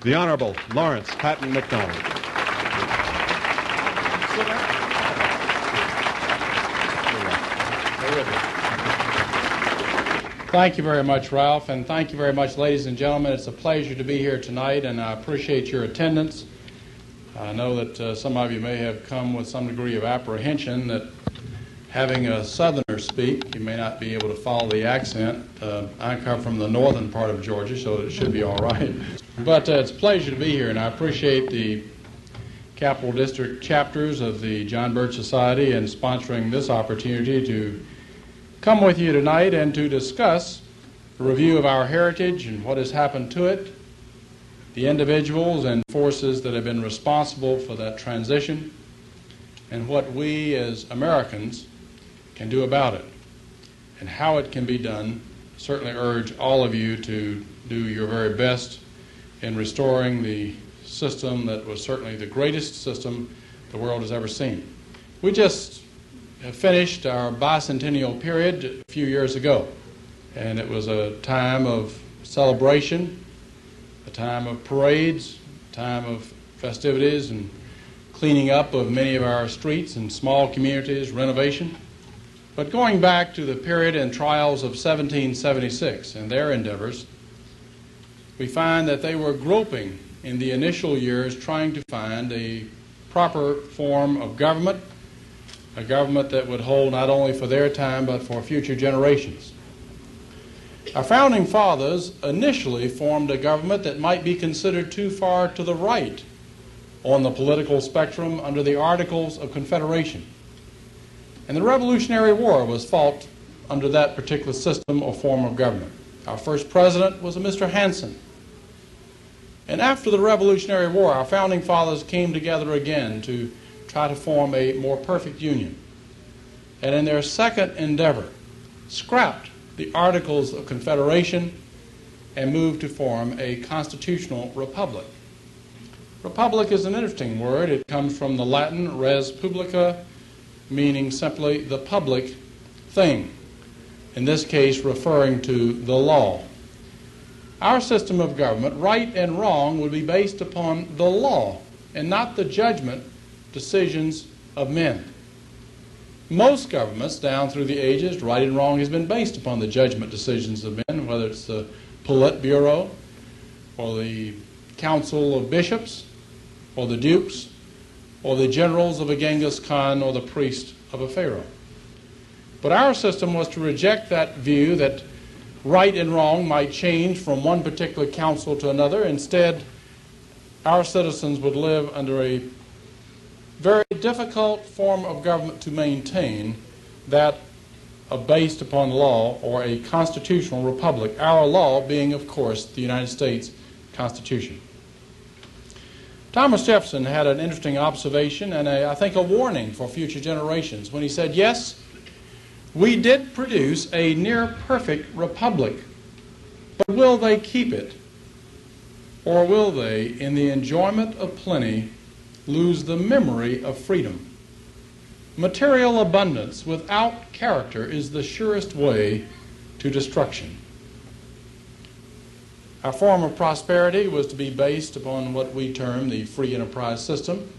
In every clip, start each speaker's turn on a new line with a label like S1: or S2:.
S1: The Honorable Lawrence Patton McDonald.
S2: Thank you very much, Ralph, and thank you very much, ladies and gentlemen. It's a pleasure to be here tonight, and I appreciate your attendance. I know that uh, some of you may have come with some degree of apprehension that having a southerner speak, you may not be able to follow the accent. Uh, I come from the northern part of Georgia, so it should be all right. But uh, it's a pleasure to be here, and I appreciate the Capital District chapters of the John Birch Society and sponsoring this opportunity to come with you tonight and to discuss a review of our heritage and what has happened to it, the individuals and forces that have been responsible for that transition, and what we as Americans can do about it, and how it can be done. Certainly urge all of you to do your very best in restoring the system that was certainly the greatest system the world has ever seen. We just finished our bicentennial period a few years ago, and it was a time of celebration, a time of parades, a time of festivities and cleaning up of many of our streets and small communities, renovation. But going back to the period and trials of 1776 and their endeavors, we find that they were groping in the initial years trying to find a proper form of government a government that would hold not only for their time but for future generations. Our founding fathers initially formed a government that might be considered too far to the right on the political spectrum under the Articles of Confederation. And the Revolutionary War was fought under that particular system or form of government. Our first president was a Mr. Hanson. And after the Revolutionary War, our founding fathers came together again to try to form a more perfect union. And in their second endeavor, scrapped the Articles of Confederation and moved to form a constitutional republic. Republic is an interesting word. It comes from the Latin res publica, meaning simply the public thing, in this case referring to the law. Our system of government, right and wrong, would be based upon the law and not the judgment decisions of men. Most governments down through the ages, right and wrong, has been based upon the judgment decisions of men, whether it's the Politburo or the Council of Bishops or the Dukes or the generals of a Genghis Khan or the priest of a Pharaoh. But our system was to reject that view that right and wrong might change from one particular council to another. Instead, our citizens would live under a very difficult form of government to maintain that based upon law or a constitutional republic, our law being, of course, the United States Constitution. Thomas Jefferson had an interesting observation and a, I think a warning for future generations when he said, Yes, we did produce a near perfect republic, but will they keep it? Or will they, in the enjoyment of plenty, lose the memory of freedom. Material abundance without character is the surest way to destruction. Our form of prosperity was to be based upon what we term the free enterprise system.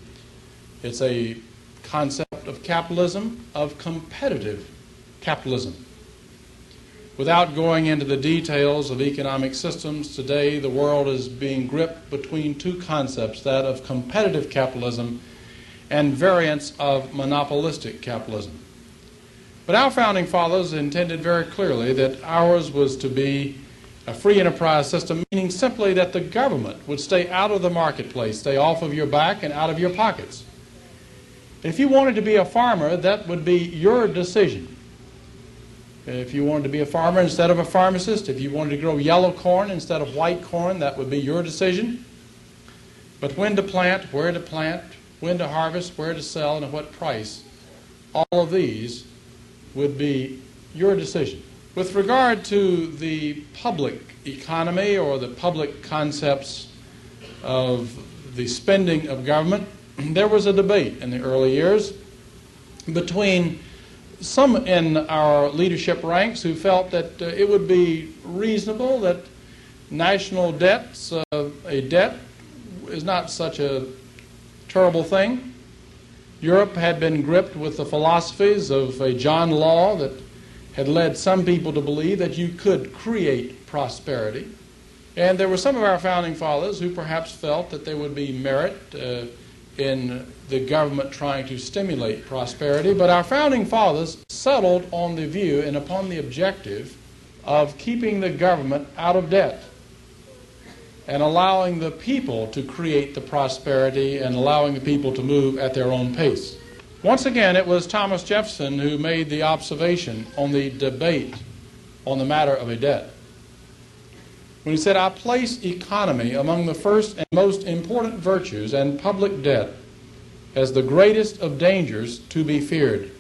S2: It's a concept of capitalism, of competitive capitalism. Without going into the details of economic systems, today the world is being gripped between two concepts that of competitive capitalism and variants of monopolistic capitalism. But our founding fathers intended very clearly that ours was to be a free enterprise system, meaning simply that the government would stay out of the marketplace, stay off of your back and out of your pockets. If you wanted to be a farmer, that would be your decision. If you wanted to be a farmer instead of a pharmacist, if you wanted to grow yellow corn instead of white corn, that would be your decision. But when to plant, where to plant, when to harvest, where to sell, and at what price, all of these would be your decision. With regard to the public economy or the public concepts of the spending of government, there was a debate in the early years between some in our leadership ranks who felt that uh, it would be reasonable that national debts, uh, a debt is not such a terrible thing. Europe had been gripped with the philosophies of a John Law that had led some people to believe that you could create prosperity. And there were some of our founding fathers who perhaps felt that there would be merit uh, in the government trying to stimulate prosperity. But our founding fathers settled on the view and upon the objective of keeping the government out of debt and allowing the people to create the prosperity and allowing the people to move at their own pace. Once again, it was Thomas Jefferson who made the observation on the debate on the matter of a debt. When he said, I place economy among the first and most important virtues and public debt as the greatest of dangers to be feared.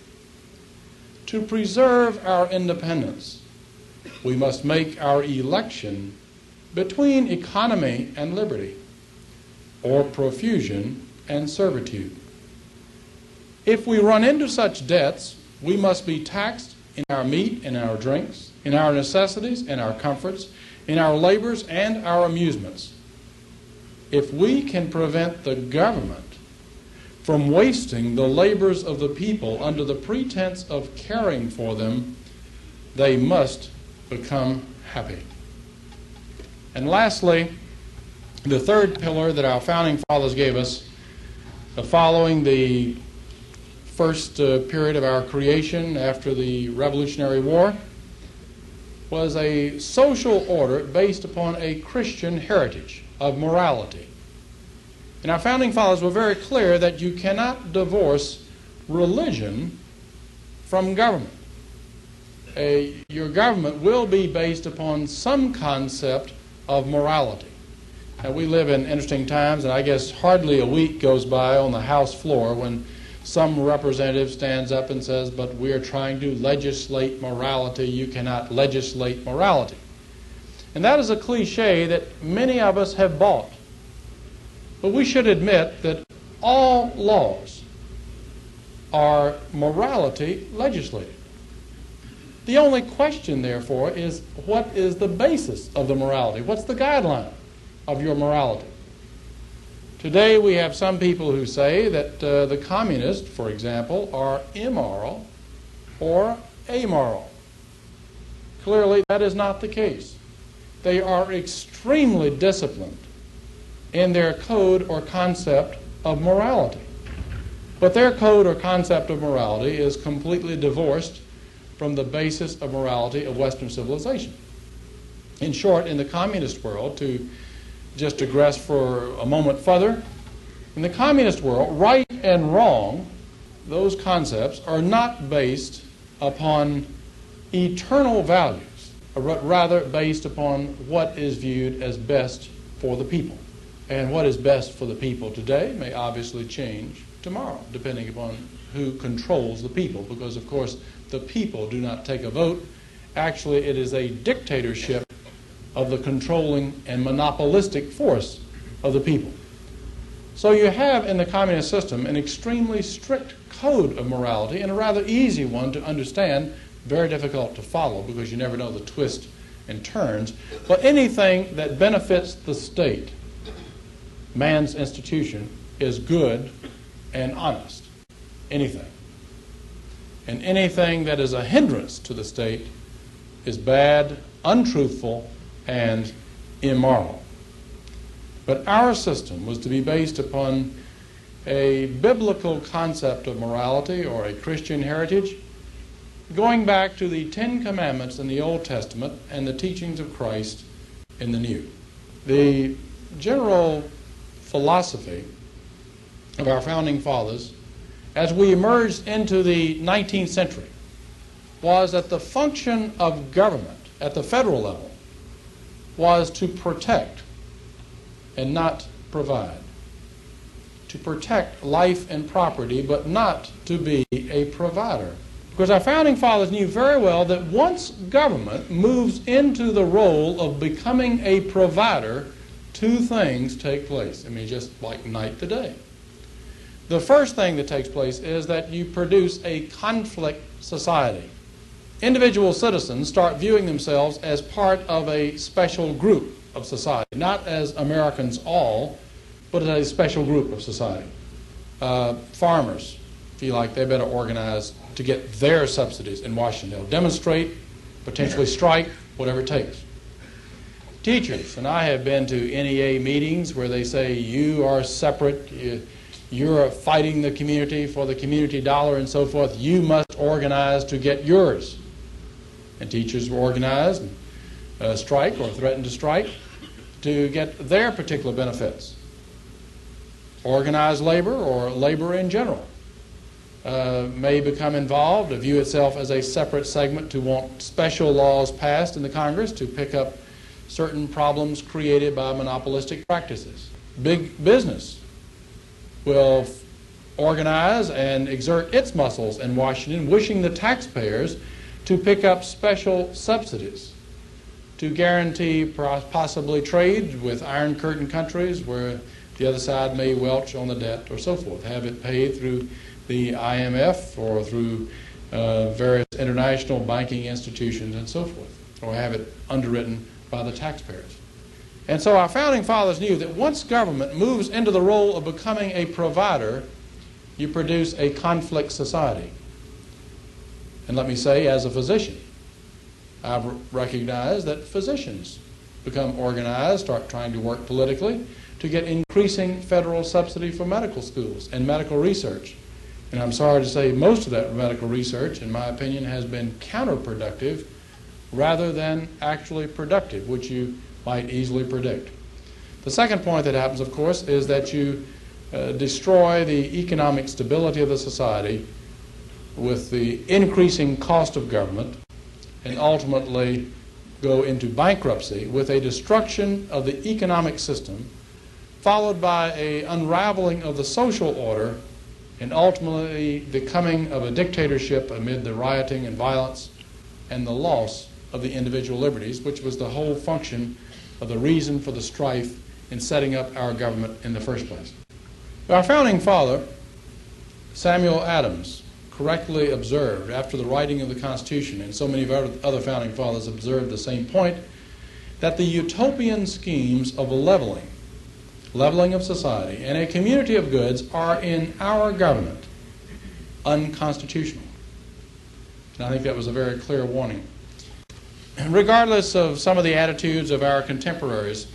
S2: To preserve our independence, we must make our election between economy and liberty, or profusion and servitude. If we run into such debts, we must be taxed in our meat and our drinks, in our necessities and our comforts, in our labors and our amusements. If we can prevent the government from wasting the labors of the people under the pretense of caring for them, they must become happy. And lastly, the third pillar that our founding fathers gave us, following the first uh, period of our creation after the Revolutionary War, was a social order based upon a Christian heritage of morality. And our founding fathers were very clear that you cannot divorce religion from government. A, your government will be based upon some concept of morality. Now, we live in interesting times, and I guess hardly a week goes by on the House floor when some representative stands up and says, But we're trying to legislate morality. You cannot legislate morality. And that is a cliche that many of us have bought. But we should admit that all laws are morality legislated. The only question, therefore, is what is the basis of the morality? What's the guideline of your morality? Today, we have some people who say that uh, the communists, for example, are immoral or amoral. Clearly, that is not the case. They are extremely disciplined in their code or concept of morality. But their code or concept of morality is completely divorced from the basis of morality of Western civilization. In short, in the communist world, to just digress for a moment further, in the communist world, right and wrong, those concepts are not based upon eternal values, uh, but rather based upon what is viewed as best for the people. And what is best for the people today may obviously change tomorrow, depending upon who controls the people, because, of course, the people do not take a vote. Actually, it is a dictatorship of the controlling and monopolistic force of the people. So you have in the communist system an extremely strict code of morality and a rather easy one to understand, very difficult to follow because you never know the twists and turns. But anything that benefits the state, man's institution, is good and honest. Anything. And anything that is a hindrance to the state is bad, untruthful, and immoral. But our system was to be based upon a biblical concept of morality or a Christian heritage, going back to the Ten Commandments in the Old Testament and the teachings of Christ in the New. The general philosophy of our founding fathers as we emerged into the 19th century was that the function of government at the federal level was to protect and not provide. To protect life and property, but not to be a provider. Because our founding fathers knew very well that once government moves into the role of becoming a provider, two things take place. I mean, just like night to day. The first thing that takes place is that you produce a conflict society. Individual citizens start viewing themselves as part of a special group of society, not as Americans all, but as a special group of society. Uh, farmers feel like they better organize to get their subsidies in Washington. They'll demonstrate, potentially strike, whatever it takes. Teachers, and I have been to NEA meetings where they say you are separate, you, you're fighting the community for the community dollar and so forth. You must organize to get yours. And teachers will organize and uh, strike or threaten to strike to get their particular benefits. Organized labor or labor in general uh, may become involved, to view itself as a separate segment, to want special laws passed in the Congress to pick up certain problems created by monopolistic practices. Big business will organize and exert its muscles in Washington, wishing the taxpayers to pick up special subsidies to guarantee possibly trade with Iron Curtain countries where the other side may welch on the debt or so forth, have it paid through the IMF or through uh, various international banking institutions and so forth, or have it underwritten by the taxpayers. And so our founding fathers knew that once government moves into the role of becoming a provider, you produce a conflict society. And let me say, as a physician, I've recognized that physicians become organized, start trying to work politically to get increasing federal subsidy for medical schools and medical research. And I'm sorry to say most of that medical research, in my opinion, has been counterproductive rather than actually productive, which you might easily predict. The second point that happens, of course, is that you uh, destroy the economic stability of the society with the increasing cost of government and ultimately go into bankruptcy with a destruction of the economic system followed by a unraveling of the social order and ultimately the coming of a dictatorship amid the rioting and violence and the loss of the individual liberties, which was the whole function of the reason for the strife in setting up our government in the first place. Our founding father, Samuel Adams, correctly observed after the writing of the Constitution, and so many of our other founding fathers observed the same point, that the utopian schemes of leveling, leveling of society, and a community of goods are in our government unconstitutional. And I think that was a very clear warning regardless of some of the attitudes of our contemporaries,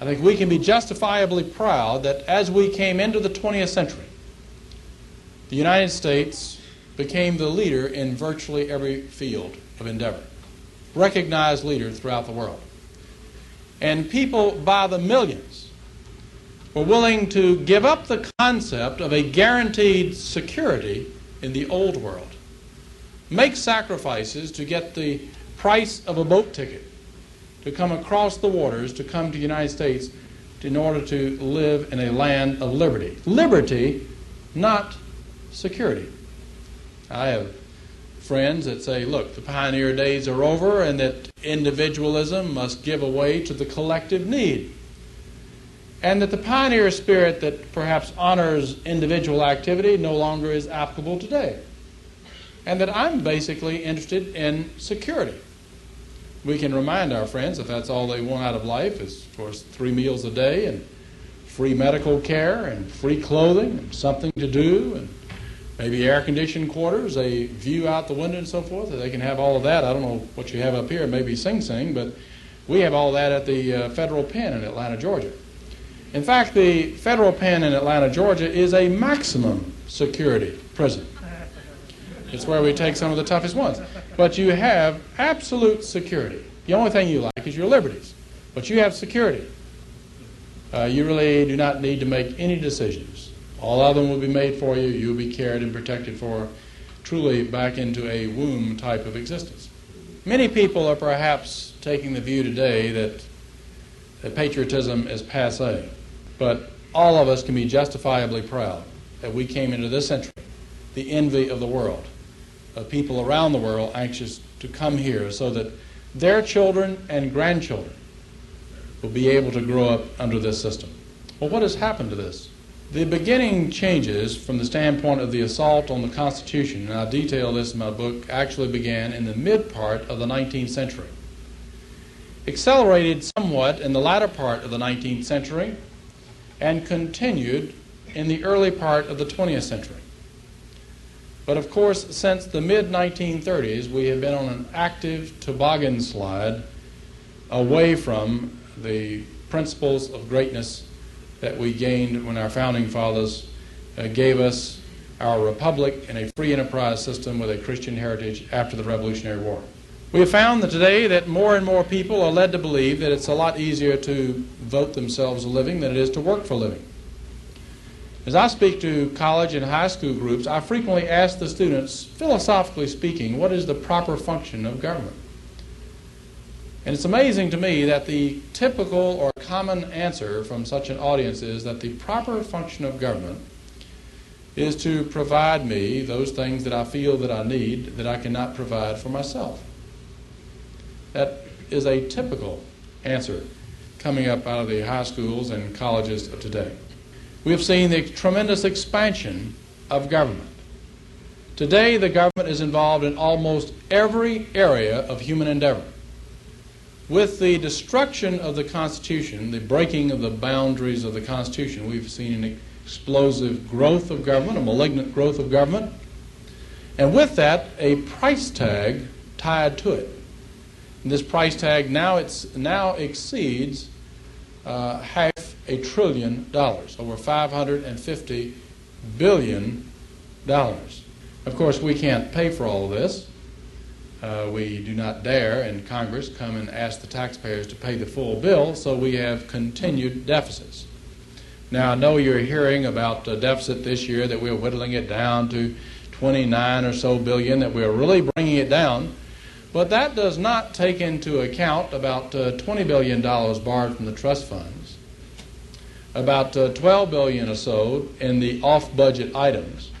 S2: I think we can be justifiably proud that as we came into the 20th century, the United States became the leader in virtually every field of endeavor, recognized leader throughout the world. And people by the millions were willing to give up the concept of a guaranteed security in the old world, make sacrifices to get the price of a boat ticket to come across the waters to come to the United States in order to live in a land of liberty. Liberty, not security. I have friends that say, look, the pioneer days are over and that individualism must give way to the collective need. And that the pioneer spirit that perhaps honors individual activity no longer is applicable today. And that I'm basically interested in security we can remind our friends if that's all they want out of life is, of course, three meals a day and free medical care and free clothing and something to do and maybe air conditioned quarters, a view out the window and so forth. They can have all of that. I don't know what you have up here, maybe Sing Sing, but we have all that at the uh, federal pen in Atlanta, Georgia. In fact, the federal pen in Atlanta, Georgia is a maximum security prison. It's where we take some of the toughest ones. But you have absolute security. The only thing you like is your liberties. But you have security. Uh, you really do not need to make any decisions. All of them will be made for you. You will be cared and protected for truly back into a womb type of existence. Many people are perhaps taking the view today that, that patriotism is passe. But all of us can be justifiably proud that we came into this century the envy of the world of people around the world anxious to come here so that their children and grandchildren will be able to grow up under this system. Well, what has happened to this? The beginning changes from the standpoint of the assault on the Constitution, and I detail this in my book, actually began in the mid part of the 19th century. Accelerated somewhat in the latter part of the 19th century and continued in the early part of the 20th century. But of course, since the mid 1930s, we have been on an active toboggan slide away from the principles of greatness that we gained when our founding fathers uh, gave us our republic and a free enterprise system with a Christian heritage after the Revolutionary War. We have found that today that more and more people are led to believe that it's a lot easier to vote themselves a living than it is to work for a living. As I speak to college and high school groups, I frequently ask the students, philosophically speaking, what is the proper function of government? And it's amazing to me that the typical or common answer from such an audience is that the proper function of government is to provide me those things that I feel that I need that I cannot provide for myself. That is a typical answer coming up out of the high schools and colleges of today. We have seen the tremendous expansion of government. Today, the government is involved in almost every area of human endeavor. With the destruction of the Constitution, the breaking of the boundaries of the Constitution, we've seen an explosive growth of government, a malignant growth of government, and with that, a price tag tied to it. And this price tag now, it's, now exceeds uh, half a trillion dollars, over 550 billion dollars. Of course, we can't pay for all of this. Uh, we do not dare in Congress come and ask the taxpayers to pay the full bill, so we have continued deficits. Now, I know you're hearing about a deficit this year that we're whittling it down to 29 or so billion, that we're really bringing it down. But that does not take into account about uh, $20 billion borrowed from the trust funds, about uh, 12 billion or so in the off-budget items.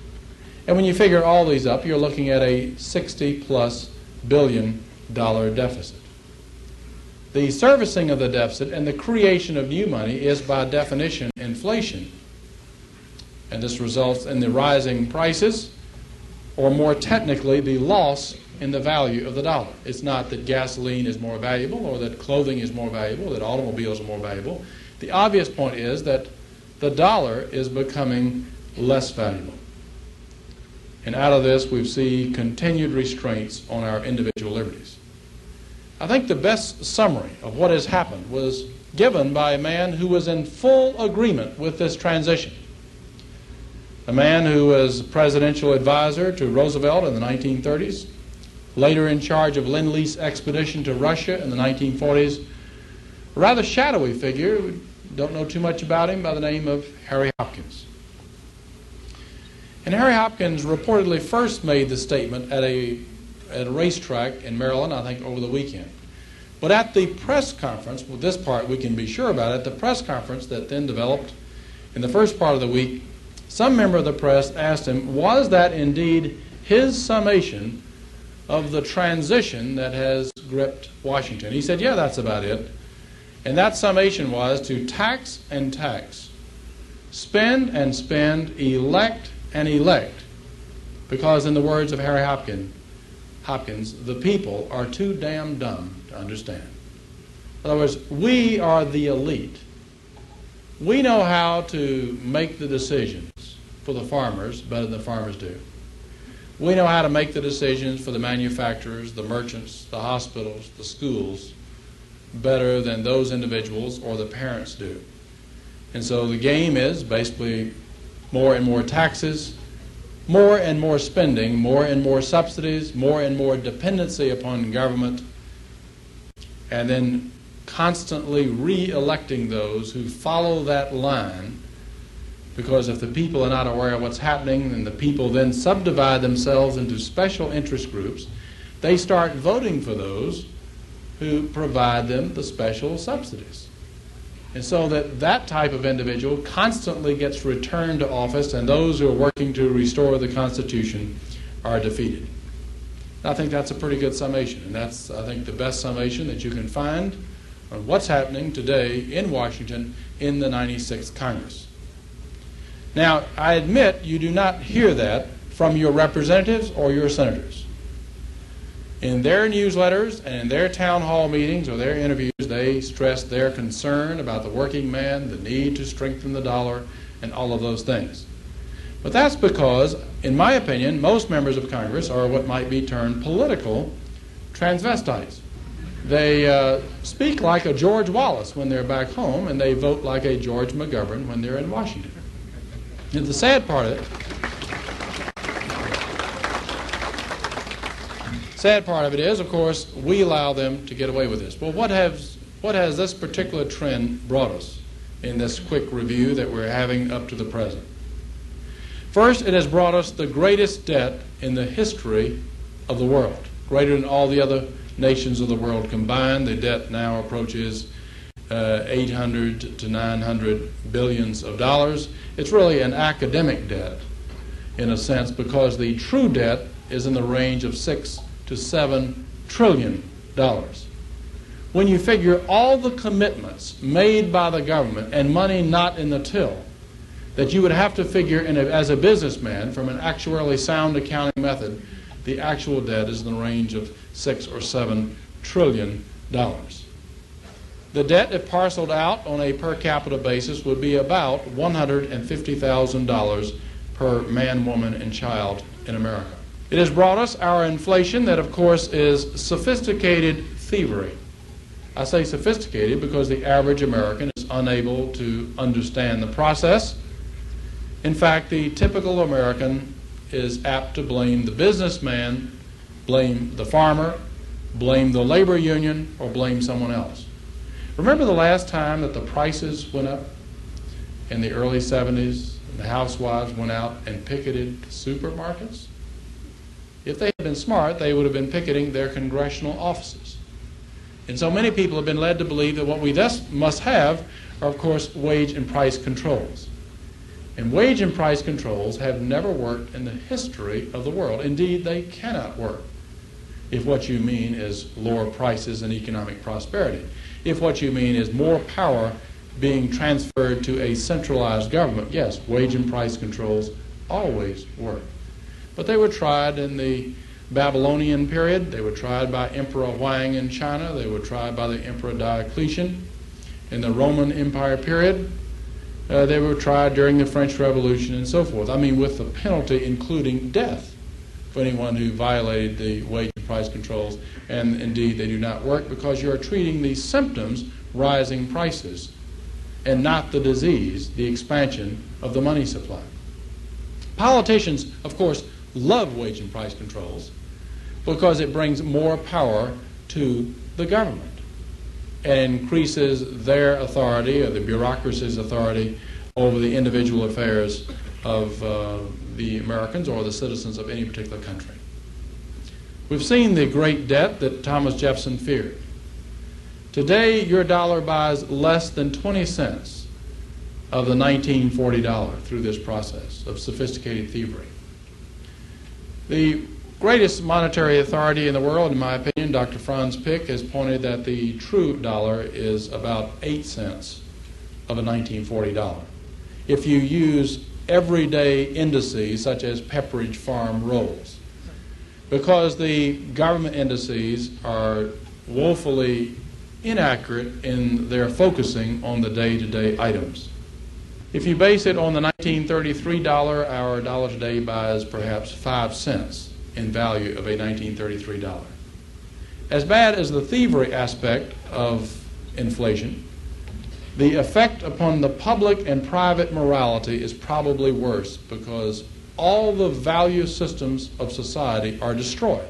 S2: And when you figure all these up, you're looking at a 60 plus billion dollar deficit. The servicing of the deficit and the creation of new money is by definition inflation. And this results in the rising prices, or more technically, the loss in the value of the dollar. It's not that gasoline is more valuable or that clothing is more valuable, that automobiles are more valuable. The obvious point is that the dollar is becoming less valuable. And out of this, we see continued restraints on our individual liberties. I think the best summary of what has happened was given by a man who was in full agreement with this transition. A man who was presidential advisor to Roosevelt in the 1930s, later in charge of Lend-Lease expedition to Russia in the 1940s, a rather shadowy figure, we don't know too much about him, by the name of Harry Hopkins. And Harry Hopkins reportedly first made the statement at a, at a racetrack in Maryland, I think over the weekend. But at the press conference, well, this part we can be sure about, at the press conference that then developed in the first part of the week, some member of the press asked him, was that indeed his summation of the transition that has gripped Washington? He said, yeah, that's about it. And that summation was to tax and tax, spend and spend, elect and elect. Because, in the words of Harry Hopkins, Hopkins, the people are too damn dumb to understand. In other words, we are the elite. We know how to make the decisions for the farmers better than the farmers do. We know how to make the decisions for the manufacturers, the merchants, the hospitals, the schools better than those individuals or the parents do. And so the game is basically more and more taxes, more and more spending, more and more subsidies, more and more dependency upon government, and then constantly re electing those who follow that line. Because if the people are not aware of what's happening, and the people then subdivide themselves into special interest groups, they start voting for those who provide them the special subsidies. And so that that type of individual constantly gets returned to office, and those who are working to restore the Constitution are defeated. I think that's a pretty good summation, and that's, I think, the best summation that you can find on what's happening today in Washington in the 96th Congress. Now, I admit you do not hear that from your representatives or your senators. In their newsletters and in their town hall meetings or their interviews, they stressed their concern about the working man, the need to strengthen the dollar, and all of those things. But that's because, in my opinion, most members of Congress are what might be termed political transvestites. They uh, speak like a George Wallace when they're back home, and they vote like a George McGovern when they're in Washington. And the sad part of it, sad part of it is, of course, we allow them to get away with this. Well, what has what has this particular trend brought us in this quick review that we're having up to the present? First, it has brought us the greatest debt in the history of the world, greater than all the other nations of the world combined. The debt now approaches uh, 800 to 900 billions of dollars. It's really an academic debt in a sense because the true debt is in the range of 6 to 7 trillion dollars. When you figure all the commitments made by the government and money not in the till, that you would have to figure a, as a businessman from an actuarially sound accounting method, the actual debt is in the range of 6 or 7 trillion dollars. The debt, if parceled out on a per capita basis, would be about $150,000 per man, woman, and child in America. It has brought us our inflation that, of course, is sophisticated thievery. I say sophisticated because the average American is unable to understand the process. In fact, the typical American is apt to blame the businessman, blame the farmer, blame the labor union, or blame someone else. Remember the last time that the prices went up in the early 70s? The housewives went out and picketed supermarkets? If they had been smart, they would have been picketing their congressional offices. And so many people have been led to believe that what we thus must have are, of course, wage and price controls. And wage and price controls have never worked in the history of the world. Indeed, they cannot work if what you mean is lower prices and economic prosperity. If what you mean is more power being transferred to a centralized government, yes, wage and price controls always work. But they were tried in the Babylonian period, they were tried by Emperor Huang in China, they were tried by the Emperor Diocletian in the Roman Empire period. Uh, they were tried during the French Revolution and so forth. I mean, with the penalty including death for anyone who violated the wage and price controls. And indeed, they do not work because you are treating the symptoms, rising prices, and not the disease, the expansion of the money supply. Politicians, of course, love wage and price controls because it brings more power to the government and increases their authority or the bureaucracy's authority over the individual affairs of uh, the Americans or the citizens of any particular country. We've seen the great debt that Thomas Jefferson feared. Today, your dollar buys less than 20 cents of the 1940 dollar through this process of sophisticated thievery. The greatest monetary authority in the world, in my opinion, Dr. Franz Pick, has pointed that the true dollar is about 8 cents of a 1940 dollar. If you use everyday indices such as Pepperidge Farm rolls, because the government indices are woefully inaccurate in their focusing on the day to day items. If you base it on the 1933 dollar, our dollar today buys perhaps 5 cents in value of a 1933 dollar. As bad as the thievery aspect of inflation, the effect upon the public and private morality is probably worse because all the value systems of society are destroyed.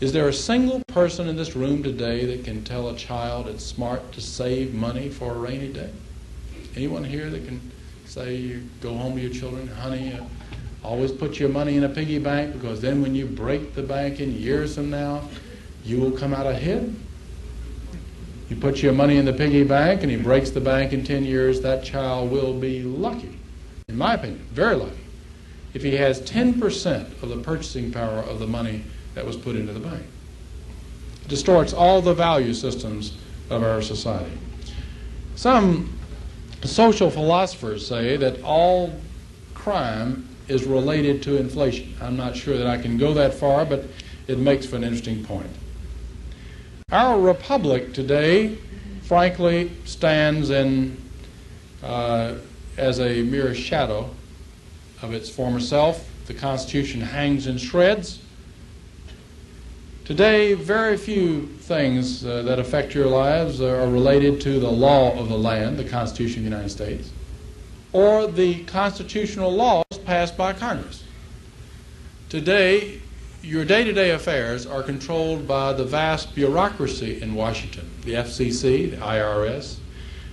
S2: Is there a single person in this room today that can tell a child it's smart to save money for a rainy day? Anyone here that can say you go home to your children, honey, uh, always put your money in a piggy bank because then when you break the bank in years from now, you will come out ahead? You put your money in the piggy bank and he breaks the bank in 10 years, that child will be lucky, in my opinion, very lucky, if he has 10% of the purchasing power of the money that was put into the bank. It distorts all the value systems of our society. Some social philosophers say that all crime is related to inflation. I'm not sure that I can go that far, but it makes for an interesting point. Our republic today, frankly, stands in uh, as a mere shadow of its former self. The Constitution hangs in shreds. Today, very few things uh, that affect your lives are related to the law of the land, the Constitution of the United States, or the constitutional laws passed by Congress. Today, your day to day affairs are controlled by the vast bureaucracy in Washington the FCC, the IRS,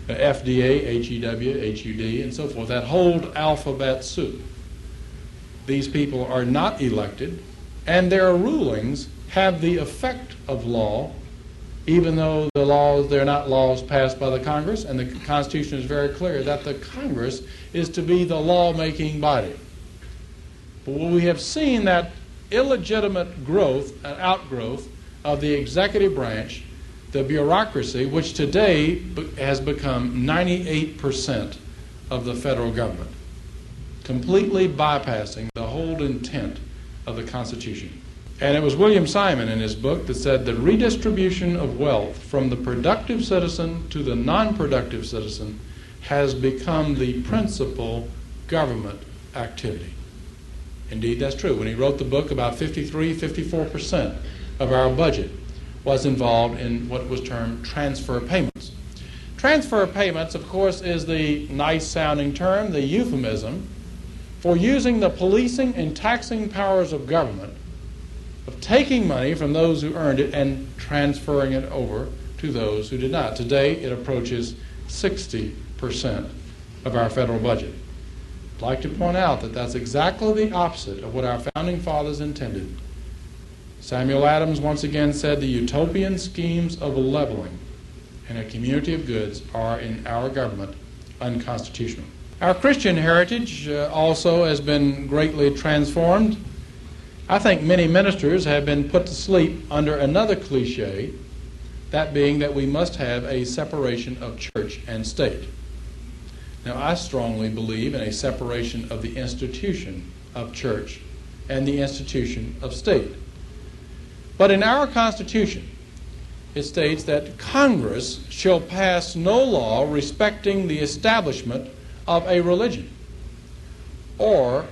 S2: the FDA, HEW, HUD, and so forth that hold alphabet soup. These people are not elected, and their rulings have the effect of law, even though the laws, they're not laws passed by the Congress, and the Constitution is very clear that the Congress is to be the law-making body. But we have seen that illegitimate growth and outgrowth of the executive branch, the bureaucracy, which today has become 98% of the federal government, completely bypassing the whole intent of the Constitution. And it was William Simon in his book that said the redistribution of wealth from the productive citizen to the non productive citizen has become the principal government activity. Indeed, that's true. When he wrote the book, about 53, 54% of our budget was involved in what was termed transfer payments. Transfer payments, of course, is the nice sounding term, the euphemism for using the policing and taxing powers of government of taking money from those who earned it and transferring it over to those who did not. Today, it approaches 60% of our federal budget. I'd like to point out that that's exactly the opposite of what our founding fathers intended. Samuel Adams once again said the utopian schemes of leveling in a community of goods are in our government unconstitutional. Our Christian heritage uh, also has been greatly transformed I think many ministers have been put to sleep under another cliche, that being that we must have a separation of church and state. Now, I strongly believe in a separation of the institution of church and the institution of state. But in our Constitution, it states that Congress shall pass no law respecting the establishment of a religion or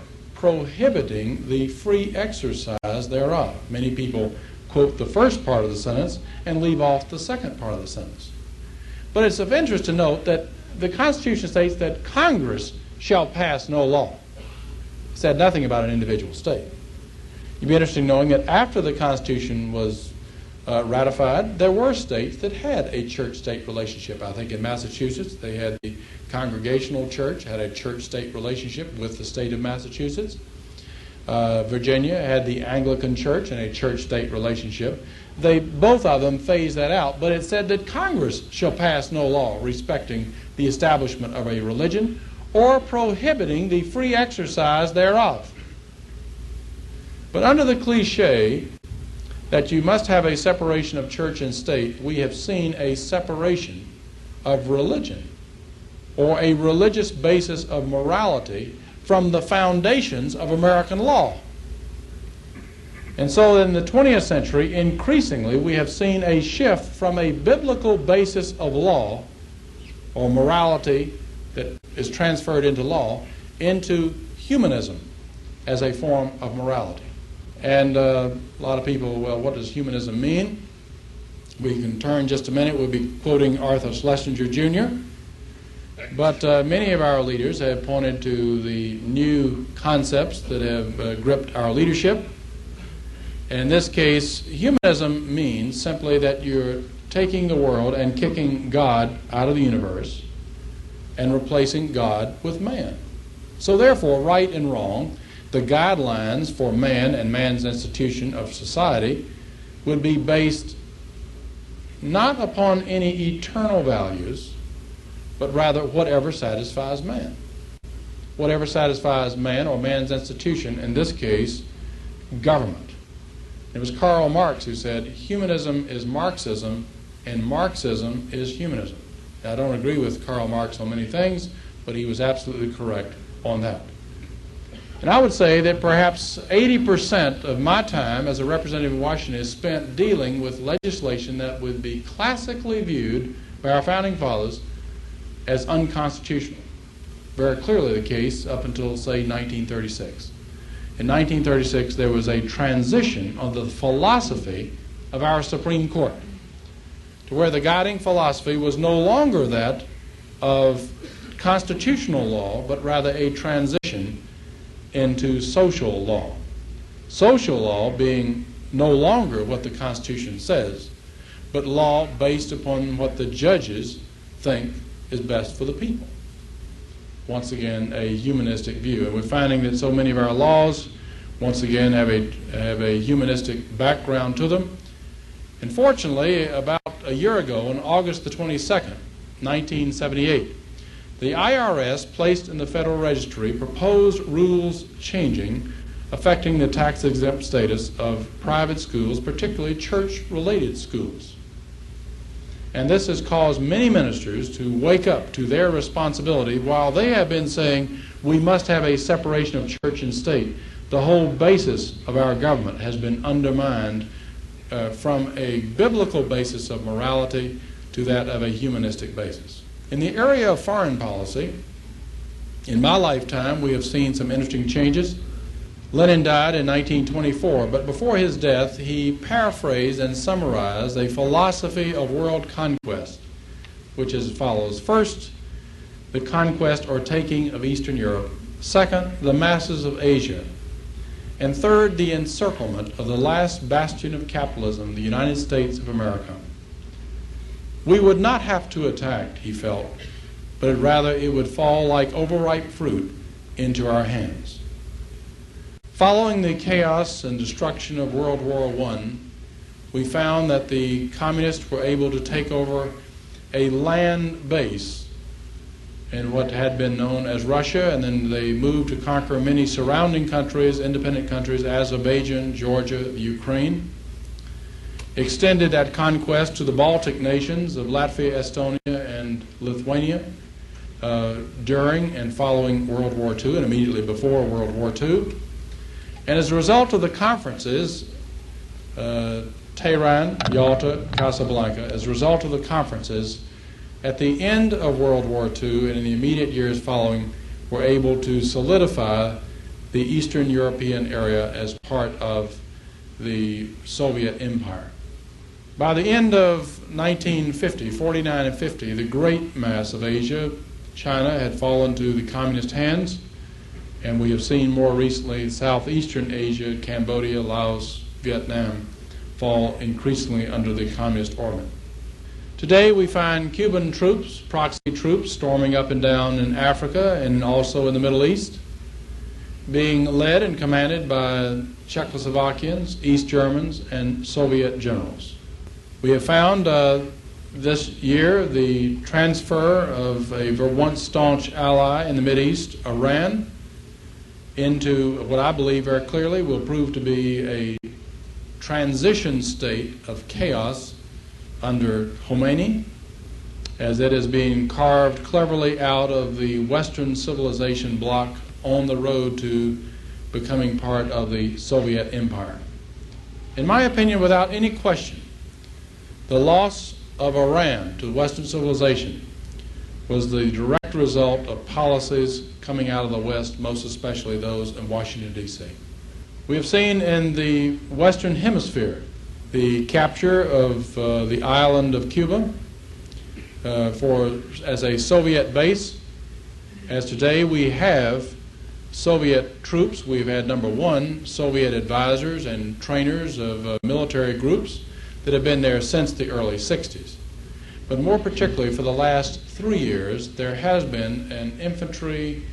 S2: prohibiting the free exercise thereof. Many people quote the first part of the sentence and leave off the second part of the sentence. But it's of interest to note that the Constitution states that Congress shall pass no law. It said nothing about an individual state. You'd be interested in knowing that after the Constitution was uh, ratified, there were states that had a church state relationship. I think in Massachusetts, they had the Congregational Church had a church-state relationship with the state of Massachusetts. Uh, Virginia had the Anglican Church and a church-state relationship. They both of them phased that out, but it said that Congress shall pass no law respecting the establishment of a religion or prohibiting the free exercise thereof. But under the cliche that you must have a separation of church and state, we have seen a separation of religion or a religious basis of morality from the foundations of American law. And so in the 20th century, increasingly, we have seen a shift from a biblical basis of law or morality that is transferred into law into humanism as a form of morality. And uh, a lot of people, well, what does humanism mean? We can turn just a minute. We'll be quoting Arthur Schlesinger Jr. But uh, many of our leaders have pointed to the new concepts that have uh, gripped our leadership. In this case, humanism means simply that you're taking the world and kicking God out of the universe and replacing God with man. So, therefore, right and wrong, the guidelines for man and man's institution of society would be based not upon any eternal values but rather whatever satisfies man. Whatever satisfies man or man's institution, in this case, government. It was Karl Marx who said, Humanism is Marxism, and Marxism is humanism. Now, I don't agree with Karl Marx on many things, but he was absolutely correct on that. And I would say that perhaps 80% of my time as a representative in Washington is spent dealing with legislation that would be classically viewed by our founding fathers as unconstitutional. Very clearly the case up until, say, 1936. In 1936, there was a transition of the philosophy of our Supreme Court to where the guiding philosophy was no longer that of constitutional law, but rather a transition into social law. Social law being no longer what the Constitution says, but law based upon what the judges think is best for the people. Once again, a humanistic view. And we're finding that so many of our laws, once again, have a, have a humanistic background to them. And fortunately, about a year ago, on August the 22nd, 1978, the IRS placed in the Federal Registry proposed rules changing affecting the tax exempt status of private schools, particularly church related schools. And this has caused many ministers to wake up to their responsibility while they have been saying we must have a separation of church and state. The whole basis of our government has been undermined uh, from a biblical basis of morality to that of a humanistic basis. In the area of foreign policy, in my lifetime, we have seen some interesting changes. Lenin died in 1924, but before his death, he paraphrased and summarized a philosophy of world conquest, which is as follows First, the conquest or taking of Eastern Europe. Second, the masses of Asia. And third, the encirclement of the last bastion of capitalism, the United States of America. We would not have to attack, he felt, but rather it would fall like overripe fruit into our hands. Following the chaos and destruction of World War I, we found that the communists were able to take over a land base in what had been known as Russia, and then they moved to conquer many surrounding countries, independent countries, Azerbaijan, Georgia, Ukraine extended that conquest to the Baltic nations of Latvia, Estonia, and Lithuania uh, during and following World War II and immediately before World War II. And as a result of the conferences, uh, Tehran, Yalta, Casablanca, as a result of the conferences, at the end of World War II and in the immediate years following, were able to solidify the Eastern European area as part of the Soviet Empire. By the end of 1950, 49 and 50, the great mass of Asia, China, had fallen to the communist hands, and we have seen more recently southeastern Asia, Cambodia, Laos, Vietnam, fall increasingly under the communist orbit. Today we find Cuban troops, proxy troops, storming up and down in Africa and also in the Middle East, being led and commanded by Czechoslovakians, East Germans, and Soviet generals. We have found uh, this year the transfer of a once staunch ally in the East, Iran, into what I believe very clearly will prove to be a transition state of chaos under Khomeini, as it is being carved cleverly out of the Western civilization bloc on the road to becoming part of the Soviet Empire. In my opinion, without any question, the loss of Iran to Western civilization was the direct result of policies coming out of the West, most especially those in Washington, D.C. We have seen in the Western Hemisphere the capture of uh, the island of Cuba uh, for, as a Soviet base. As today we have Soviet troops, we've had number one, Soviet advisors and trainers of uh, military groups that have been there since the early 60s. But more particularly for the last three years, there has been an infantry,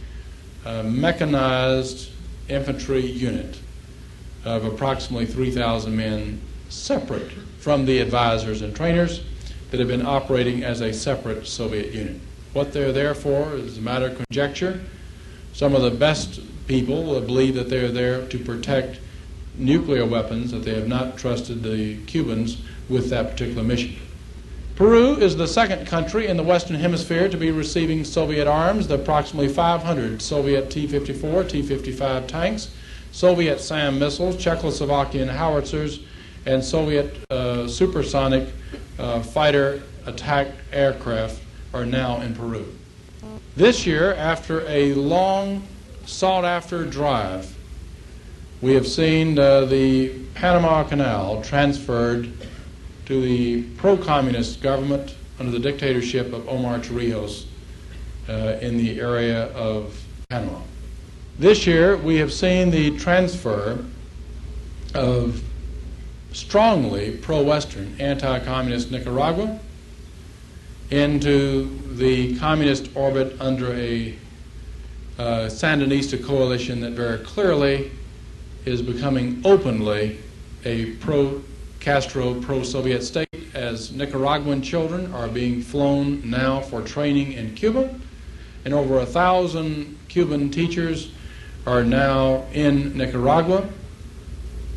S2: uh, mechanized infantry unit of approximately 3,000 men separate from the advisors and trainers that have been operating as a separate Soviet unit. What they're there for is a matter of conjecture. Some of the best people believe that they're there to protect nuclear weapons, that they have not trusted the Cubans with that particular mission. Peru is the second country in the Western Hemisphere to be receiving Soviet arms, the approximately 500 Soviet T-54, T-55 tanks, Soviet SAM missiles, Czechoslovakian howitzers, and Soviet uh, supersonic uh, fighter attack aircraft are now in Peru. This year, after a long sought after drive, we have seen uh, the Panama Canal transferred to the pro communist government under the dictatorship of Omar Torrijos uh, in the area of Panama. This year, we have seen the transfer of strongly pro Western, anti communist Nicaragua into the communist orbit under a uh, Sandinista coalition that very clearly is becoming openly a pro Castro pro Soviet state as Nicaraguan children are being flown now for training in Cuba, and over a thousand Cuban teachers are now in Nicaragua.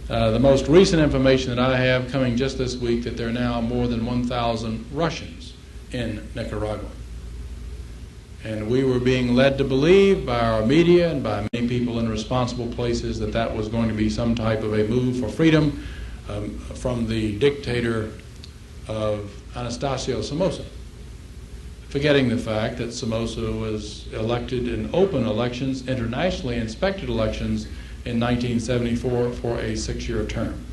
S2: Uh, the most recent information that I have coming just this week that there are now more than 1,000 Russians in Nicaragua. And we were being led to believe by our media and by many people in responsible places that that was going to be some type of a move for freedom um, from the dictator of Anastasio Somoza, forgetting the fact that Somoza was elected in open elections, internationally inspected elections, in 1974 for a six year term.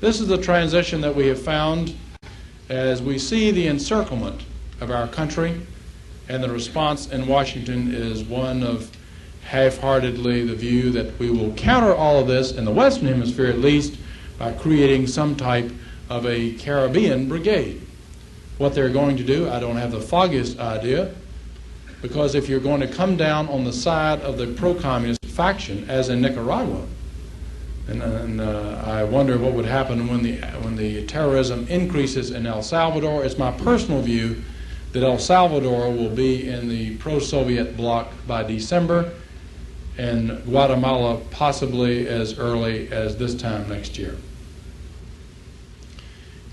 S2: This is the transition that we have found as we see the encirclement of our country, and the response in Washington is one of half heartedly the view that we will counter all of this, in the Western Hemisphere at least, by creating some type of a Caribbean brigade. What they're going to do, I don't have the foggiest idea, because if you're going to come down on the side of the pro communist faction, as in Nicaragua, and, and uh, I wonder what would happen when the, when the terrorism increases in El Salvador. It's my personal view that El Salvador will be in the pro Soviet bloc by December, and Guatemala possibly as early as this time next year.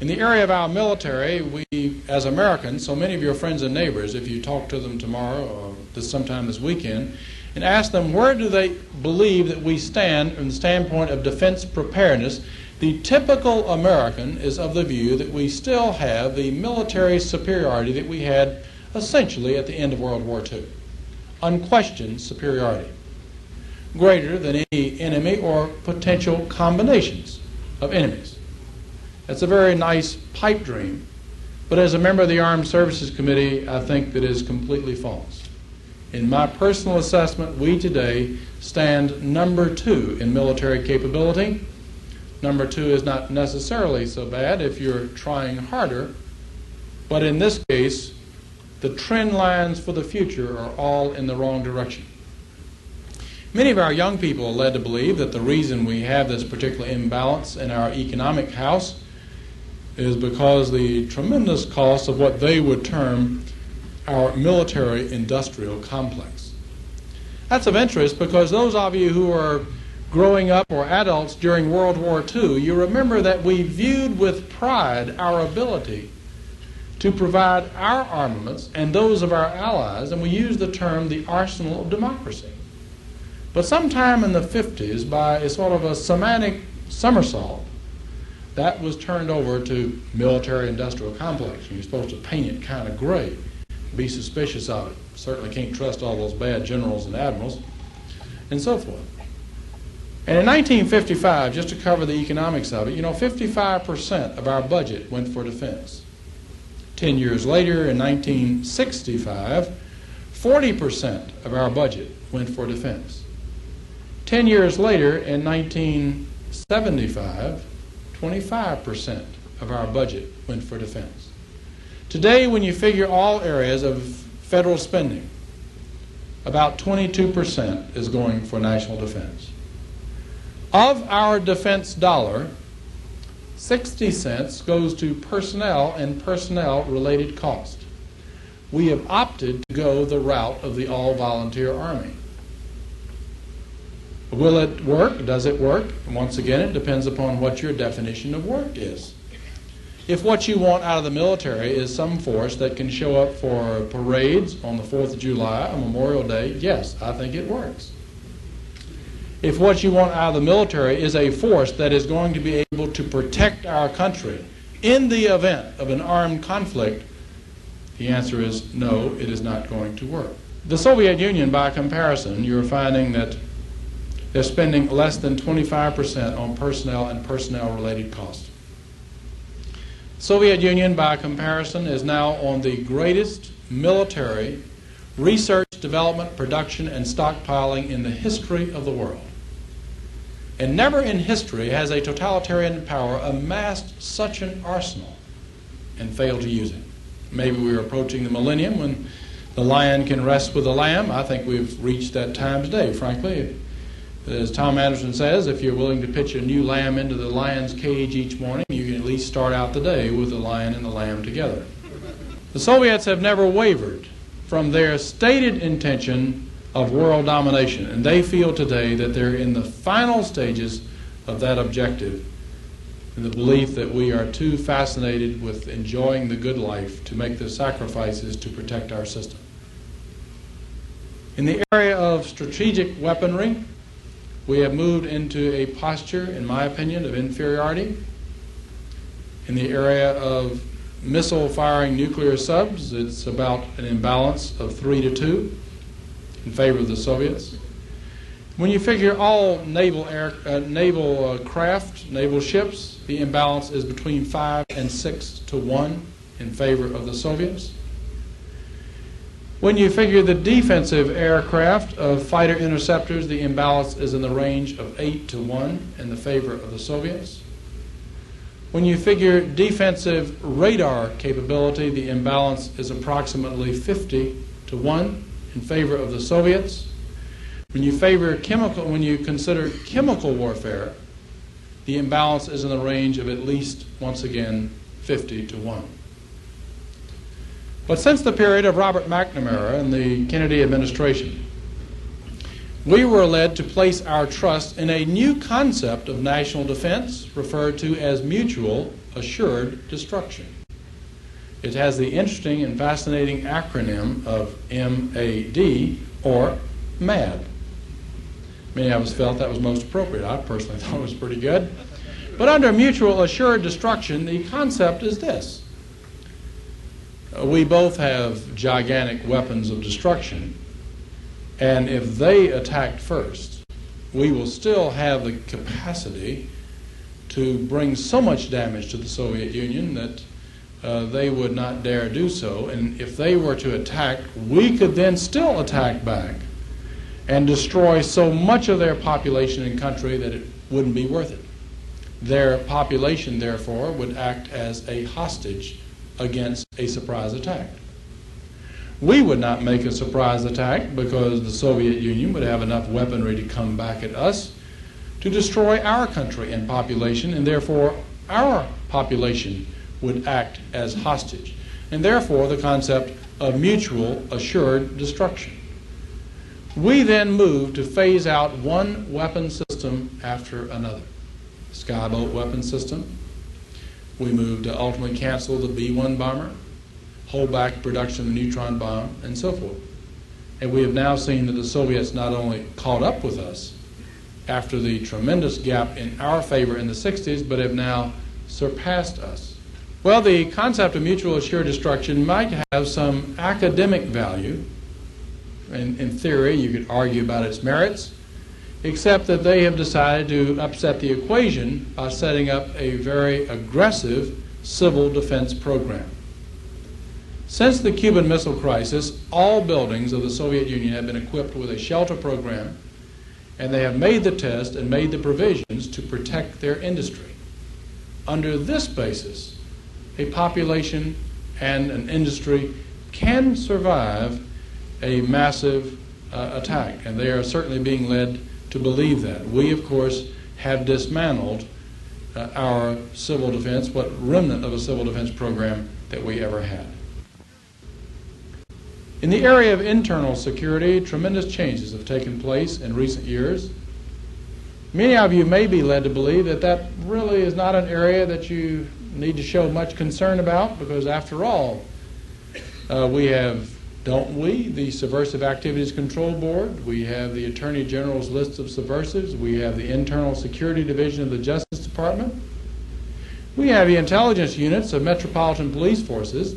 S2: In the area of our military, we, as Americans, so many of your friends and neighbors, if you talk to them tomorrow or this sometime this weekend, and ask them where do they believe that we stand from the standpoint of defense preparedness, the typical American is of the view that we still have the military superiority that we had essentially at the end of World War II. Unquestioned superiority. Greater than any enemy or potential combinations of enemies. That's a very nice pipe dream. But as a member of the Armed Services Committee, I think that is completely false. In my personal assessment, we today stand number two in military capability. Number two is not necessarily so bad if you're trying harder, but in this case, the trend lines for the future are all in the wrong direction. Many of our young people are led to believe that the reason we have this particular imbalance in our economic house is because the tremendous cost of what they would term our military industrial complex. That's of interest because those of you who are growing up or adults during World War II, you remember that we viewed with pride our ability to provide our armaments and those of our allies, and we used the term the arsenal of democracy. But sometime in the 50s, by a sort of a semantic somersault, that was turned over to military industrial complex. You're supposed to paint it kind of gray, be suspicious of it. Certainly can't trust all those bad generals and admirals, and so forth. And in 1955, just to cover the economics of it, you know, 55% of our budget went for defense. Ten years later, in 1965, 40% of our budget went for defense. Ten years later, in 1975, 25% of our budget went for defense. Today, when you figure all areas of federal spending, about 22% is going for national defense. Of our defense dollar, 60 cents goes to personnel and personnel related cost. We have opted to go the route of the all volunteer army. Will it work? Does it work? Once again, it depends upon what your definition of work is. If what you want out of the military is some force that can show up for parades on the 4th of July, on Memorial Day, yes, I think it works. If what you want out of the military is a force that is going to be able to protect our country in the event of an armed conflict, the answer is no, it is not going to work. The Soviet Union, by comparison, you're finding that they're spending less than 25% on personnel and personnel related costs. Soviet Union, by comparison, is now on the greatest military research, development, production, and stockpiling in the history of the world. And never in history has a totalitarian power amassed such an arsenal and failed to use it. Maybe we're approaching the millennium when the lion can rest with the lamb. I think we've reached that time today, frankly. As Tom Anderson says, if you're willing to pitch a new lamb into the lion's cage each morning, you can at least start out the day with the lion and the lamb together. The Soviets have never wavered from their stated intention of world domination, and they feel today that they're in the final stages of that objective in the belief that we are too fascinated with enjoying the good life to make the sacrifices to protect our system. In the area of strategic weaponry, we have moved into a posture, in my opinion, of inferiority. In the area of missile firing nuclear subs, it's about an imbalance of three to two in favor of the Soviets. When you figure all naval air, uh, naval uh, craft, naval ships, the imbalance is between five and six to one in favor of the Soviets. When you figure the defensive aircraft of fighter interceptors, the imbalance is in the range of 8 to 1 in the favor of the Soviets. When you figure defensive radar capability, the imbalance is approximately 50 to 1 in favor of the Soviets. When you favor chemical when you consider chemical warfare, the imbalance is in the range of at least once again 50 to 1. But since the period of Robert McNamara and the Kennedy administration, we were led to place our trust in a new concept of national defense referred to as mutual assured destruction. It has the interesting and fascinating acronym of MAD or MAD. Many of us felt that was most appropriate. I personally thought it was pretty good. But under mutual assured destruction, the concept is this we both have gigantic weapons of destruction, and if they attacked first, we will still have the capacity to bring so much damage to the Soviet Union that uh, they would not dare do so. And if they were to attack, we could then still attack back and destroy so much of their population and country that it wouldn't be worth it. Their population, therefore, would act as a hostage against a surprise attack. We would not make a surprise attack because the Soviet Union would have enough weaponry to come back at us to destroy our country and population, and therefore our population would act as hostage. And therefore the concept of mutual assured destruction. We then moved to phase out one weapon system after another. Skybolt weapon system, we moved to ultimately cancel the B 1 bomber, hold back production of the neutron bomb, and so forth. And we have now seen that the Soviets not only caught up with us after the tremendous gap in our favor in the 60s, but have now surpassed us. Well, the concept of mutual assured destruction might have some academic value. In, in theory, you could argue about its merits except that they have decided to upset the equation by setting up a very aggressive civil defense program. Since the Cuban Missile Crisis, all buildings of the Soviet Union have been equipped with a shelter program, and they have made the test and made the provisions to protect their industry. Under this basis, a population and an industry can survive a massive uh, attack, and they are certainly being led to believe that. We, of course, have dismantled uh, our civil defense, what remnant of a civil defense program that we ever had. In the area of internal security, tremendous changes have taken place in recent years. Many of you may be led to believe that that really is not an area that you need to show much concern about because, after all, uh, we have, don't we, the Subversive Activities Control Board, we have the Attorney General's list of subversives, we have the Internal Security Division of the Justice Department, we have the intelligence units of metropolitan police forces,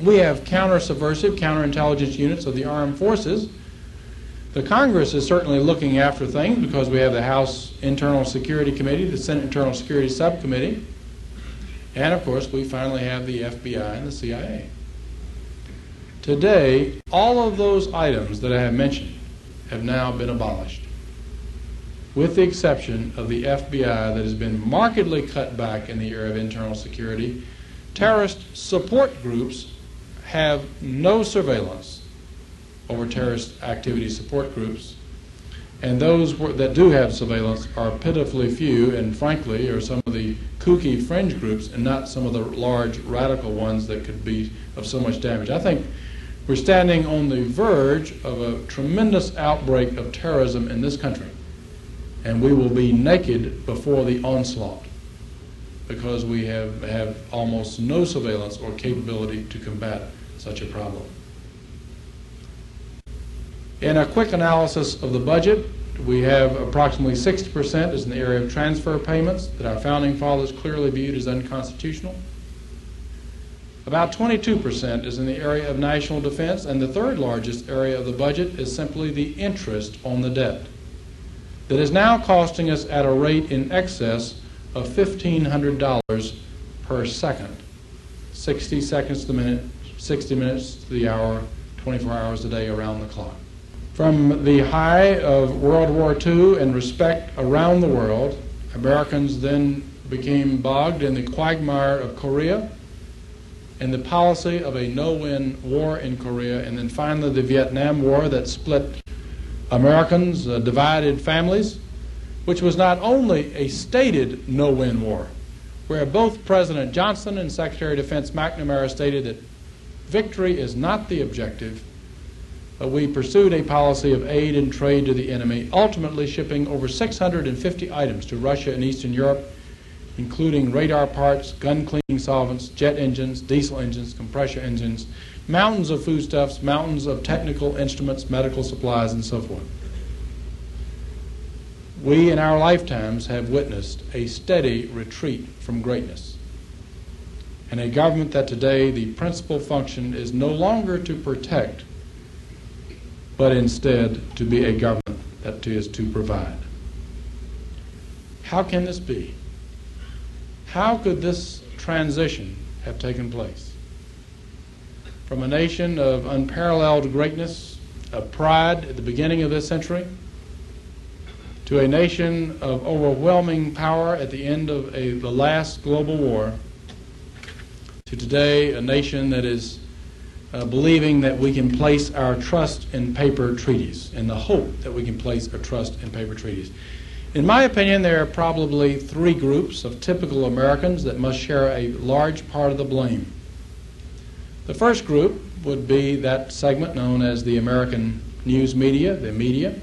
S2: we have counter subversive, counterintelligence units of the armed forces. The Congress is certainly looking after things because we have the House Internal Security Committee, the Senate Internal Security Subcommittee, and of course, we finally have the FBI and the CIA. Today, all of those items that I have mentioned have now been abolished, with the exception of the FBI that has been markedly cut back in the area of internal security. Terrorist support groups have no surveillance over terrorist activity support groups, and those that do have surveillance are pitifully few and frankly are some of the kooky fringe groups and not some of the large radical ones that could be of so much damage. I think we're standing on the verge of a tremendous outbreak of terrorism in this country, and we will be naked before the onslaught because we have, have almost no surveillance or capability to combat such a problem. In a quick analysis of the budget, we have approximately 60% is in the area of transfer payments that our founding fathers clearly viewed as unconstitutional. About 22% is in the area of national defense, and the third largest area of the budget is simply the interest on the debt that is now costing us at a rate in excess of $1,500 per second. 60 seconds to the minute, 60 minutes to the hour, 24 hours a day around the clock. From the high of World War II and respect around the world, Americans then became bogged in the quagmire of Korea and the policy of a no-win war in Korea, and then finally the Vietnam War that split Americans, uh, divided families, which was not only a stated no-win war, where both President Johnson and Secretary of Defense McNamara stated that victory is not the objective, but we pursued a policy of aid and trade to the enemy, ultimately shipping over 650 items to Russia and Eastern Europe including radar parts, gun cleaning solvents, jet engines, diesel engines, compressor engines, mountains of foodstuffs, mountains of technical instruments, medical supplies, and so forth. We, in our lifetimes, have witnessed a steady retreat from greatness. And a government that today the principal function is no longer to protect, but instead to be a government that is to provide. How can this be? How could this transition have taken place? From a nation of unparalleled greatness, of pride at the beginning of this century, to a nation of overwhelming power at the end of a, the last global war, to today a nation that is uh, believing that we can place our trust in paper treaties, in the hope that we can place our trust in paper treaties. In my opinion, there are probably three groups of typical Americans that must share a large part of the blame. The first group would be that segment known as the American news media, the media,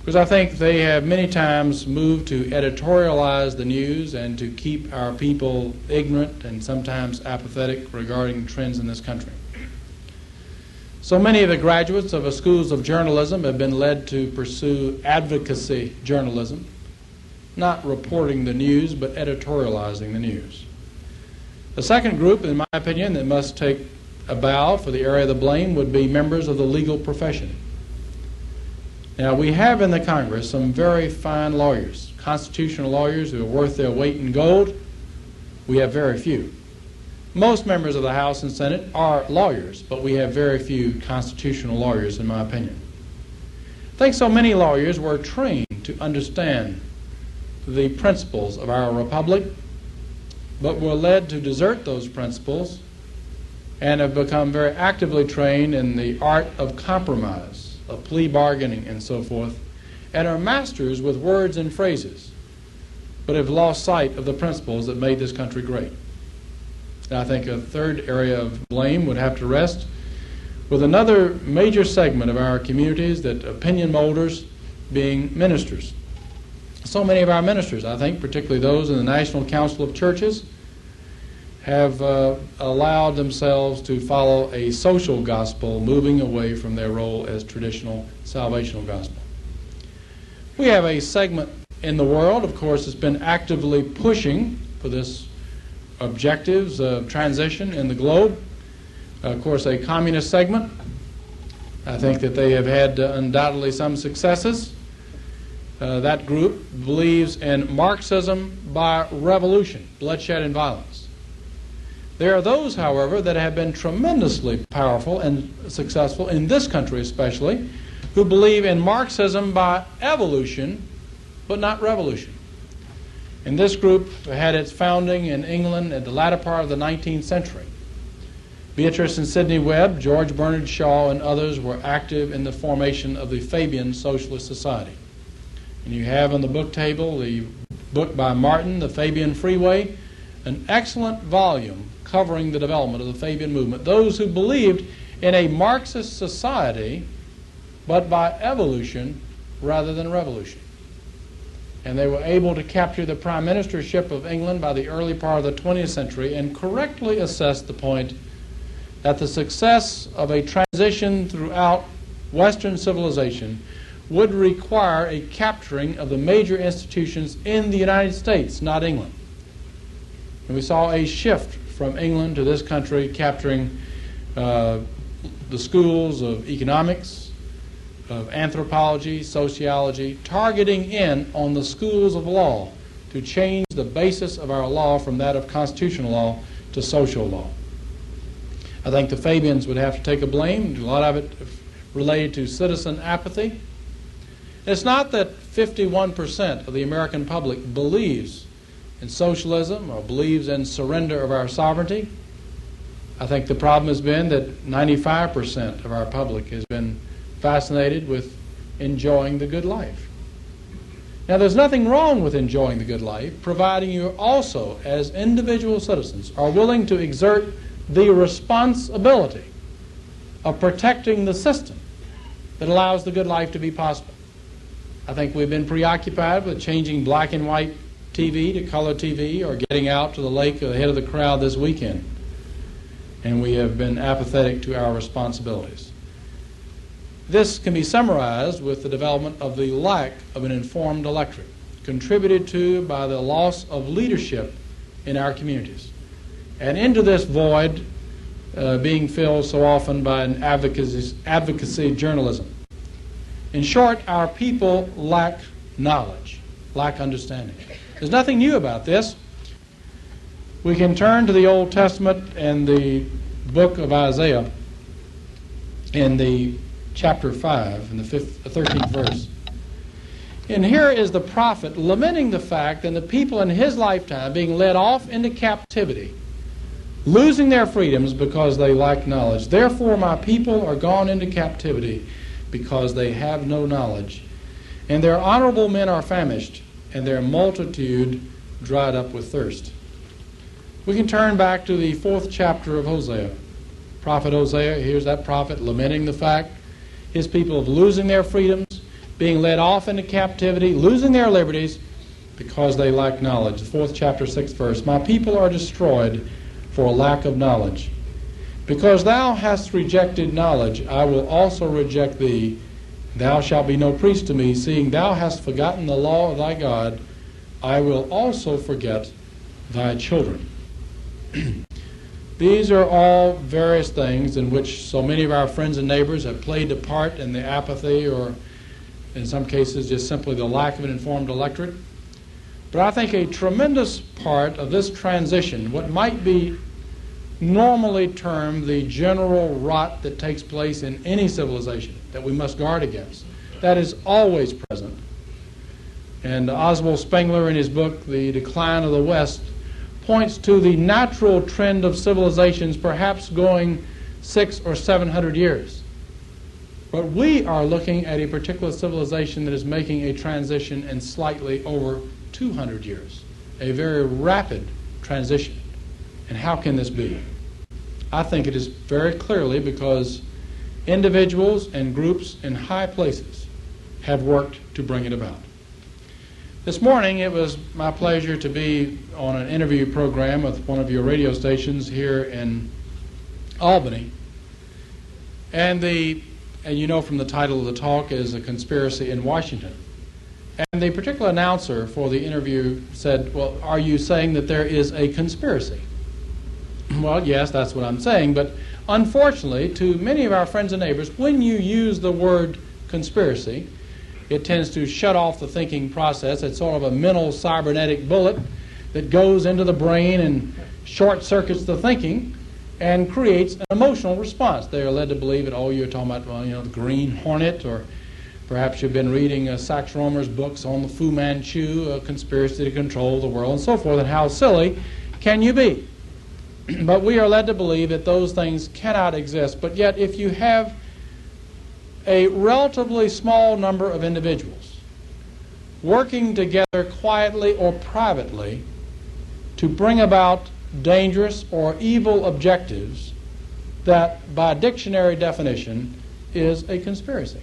S2: because I think they have many times moved to editorialize the news and to keep our people ignorant and sometimes apathetic regarding trends in this country. So many of the graduates of the schools of journalism have been led to pursue advocacy journalism, not reporting the news, but editorializing the news. The second group, in my opinion, that must take a bow for the area of the blame would be members of the legal profession. Now, we have in the Congress some very fine lawyers, constitutional lawyers who are worth their weight in gold. We have very few. Most members of the House and Senate are lawyers, but we have very few constitutional lawyers, in my opinion. I think so many lawyers were trained to understand the principles of our republic, but were led to desert those principles and have become very actively trained in the art of compromise, plea bargaining, and so forth, and are masters with words and phrases, but have lost sight of the principles that made this country great. And I think a third area of blame would have to rest with another major segment of our communities that opinion molders being ministers. So many of our ministers, I think, particularly those in the National Council of Churches, have uh, allowed themselves to follow a social gospel, moving away from their role as traditional salvational gospel. We have a segment in the world, of course, that's been actively pushing for this objectives of transition in the globe. Of course, a communist segment. I think that they have had uh, undoubtedly some successes. Uh, that group believes in Marxism by revolution, bloodshed and violence. There are those, however, that have been tremendously powerful and successful, in this country especially, who believe in Marxism by evolution, but not revolution. And this group had its founding in England at the latter part of the 19th century. Beatrice and Sidney Webb, George Bernard Shaw, and others were active in the formation of the Fabian Socialist Society. And you have on the book table the book by Martin, The Fabian Freeway, an excellent volume covering the development of the Fabian movement. Those who believed in a Marxist society, but by evolution rather than revolution. And they were able to capture the prime ministership of England by the early part of the 20th century and correctly assess the point that the success of a transition throughout Western civilization would require a capturing of the major institutions in the United States, not England. And we saw a shift from England to this country, capturing uh, the schools of economics, of anthropology, sociology, targeting in on the schools of law to change the basis of our law from that of constitutional law to social law. I think the Fabians would have to take a blame, a lot of it related to citizen apathy. It's not that 51% of the American public believes in socialism or believes in surrender of our sovereignty. I think the problem has been that 95% of our public has been fascinated with enjoying the good life. Now, there's nothing wrong with enjoying the good life, providing you also, as individual citizens, are willing to exert the responsibility of protecting the system that allows the good life to be possible. I think we've been preoccupied with changing black and white TV to color TV or getting out to the lake ahead of the crowd this weekend. And we have been apathetic to our responsibilities. This can be summarized with the development of the lack of an informed electorate, contributed to by the loss of leadership in our communities. And into this void uh, being filled so often by an advocacy, advocacy journalism. In short, our people lack knowledge, lack understanding. There's nothing new about this. We can turn to the Old Testament and the book of Isaiah in the chapter 5, in the 13th verse. And here is the prophet lamenting the fact that the people in his lifetime being led off into captivity, losing their freedoms because they lack knowledge. Therefore, my people are gone into captivity because they have no knowledge. And their honorable men are famished and their multitude dried up with thirst. We can turn back to the fourth chapter of Hosea. Prophet Hosea, here's that prophet lamenting the fact his people of losing their freedoms, being led off into captivity, losing their liberties because they lack knowledge. The fourth chapter, sixth verse. My people are destroyed for lack of knowledge. Because thou hast rejected knowledge, I will also reject thee Thou shalt be no priest to me, seeing thou hast forgotten the law of thy God. I will also forget thy children. These are all various things in which so many of our friends and neighbors have played a part in the apathy or, in some cases, just simply the lack of an informed electorate. But I think a tremendous part of this transition, what might be normally termed the general rot that takes place in any civilization that we must guard against. That is always present. And Oswald Spengler, in his book, The Decline of the West, points to the natural trend of civilizations perhaps going six or seven hundred years. But we are looking at a particular civilization that is making a transition in slightly over 200 years, a very rapid transition. And how can this be? I think it is very clearly because individuals and groups in high places have worked to bring it about. This morning, it was my pleasure to be on an interview program with one of your radio stations here in Albany. And the, and you know from the title of the talk, is a conspiracy in Washington. And the particular announcer for the interview said, Well, are you saying that there is a conspiracy? Well, yes, that's what I'm saying, but unfortunately, to many of our friends and neighbors, when you use the word conspiracy, it tends to shut off the thinking process. It's sort of a mental cybernetic bullet that goes into the brain and short circuits the thinking and creates an emotional response. They are led to believe that, oh, you're talking about, well, you know, the Green Hornet, or perhaps you've been reading uh, Sax Rohmer's books on the Fu Manchu, a conspiracy to control the world, and so forth, and how silly can you be? but we are led to believe that those things cannot exist. But yet, if you have a relatively small number of individuals working together quietly or privately to bring about dangerous or evil objectives, that by dictionary definition is a conspiracy.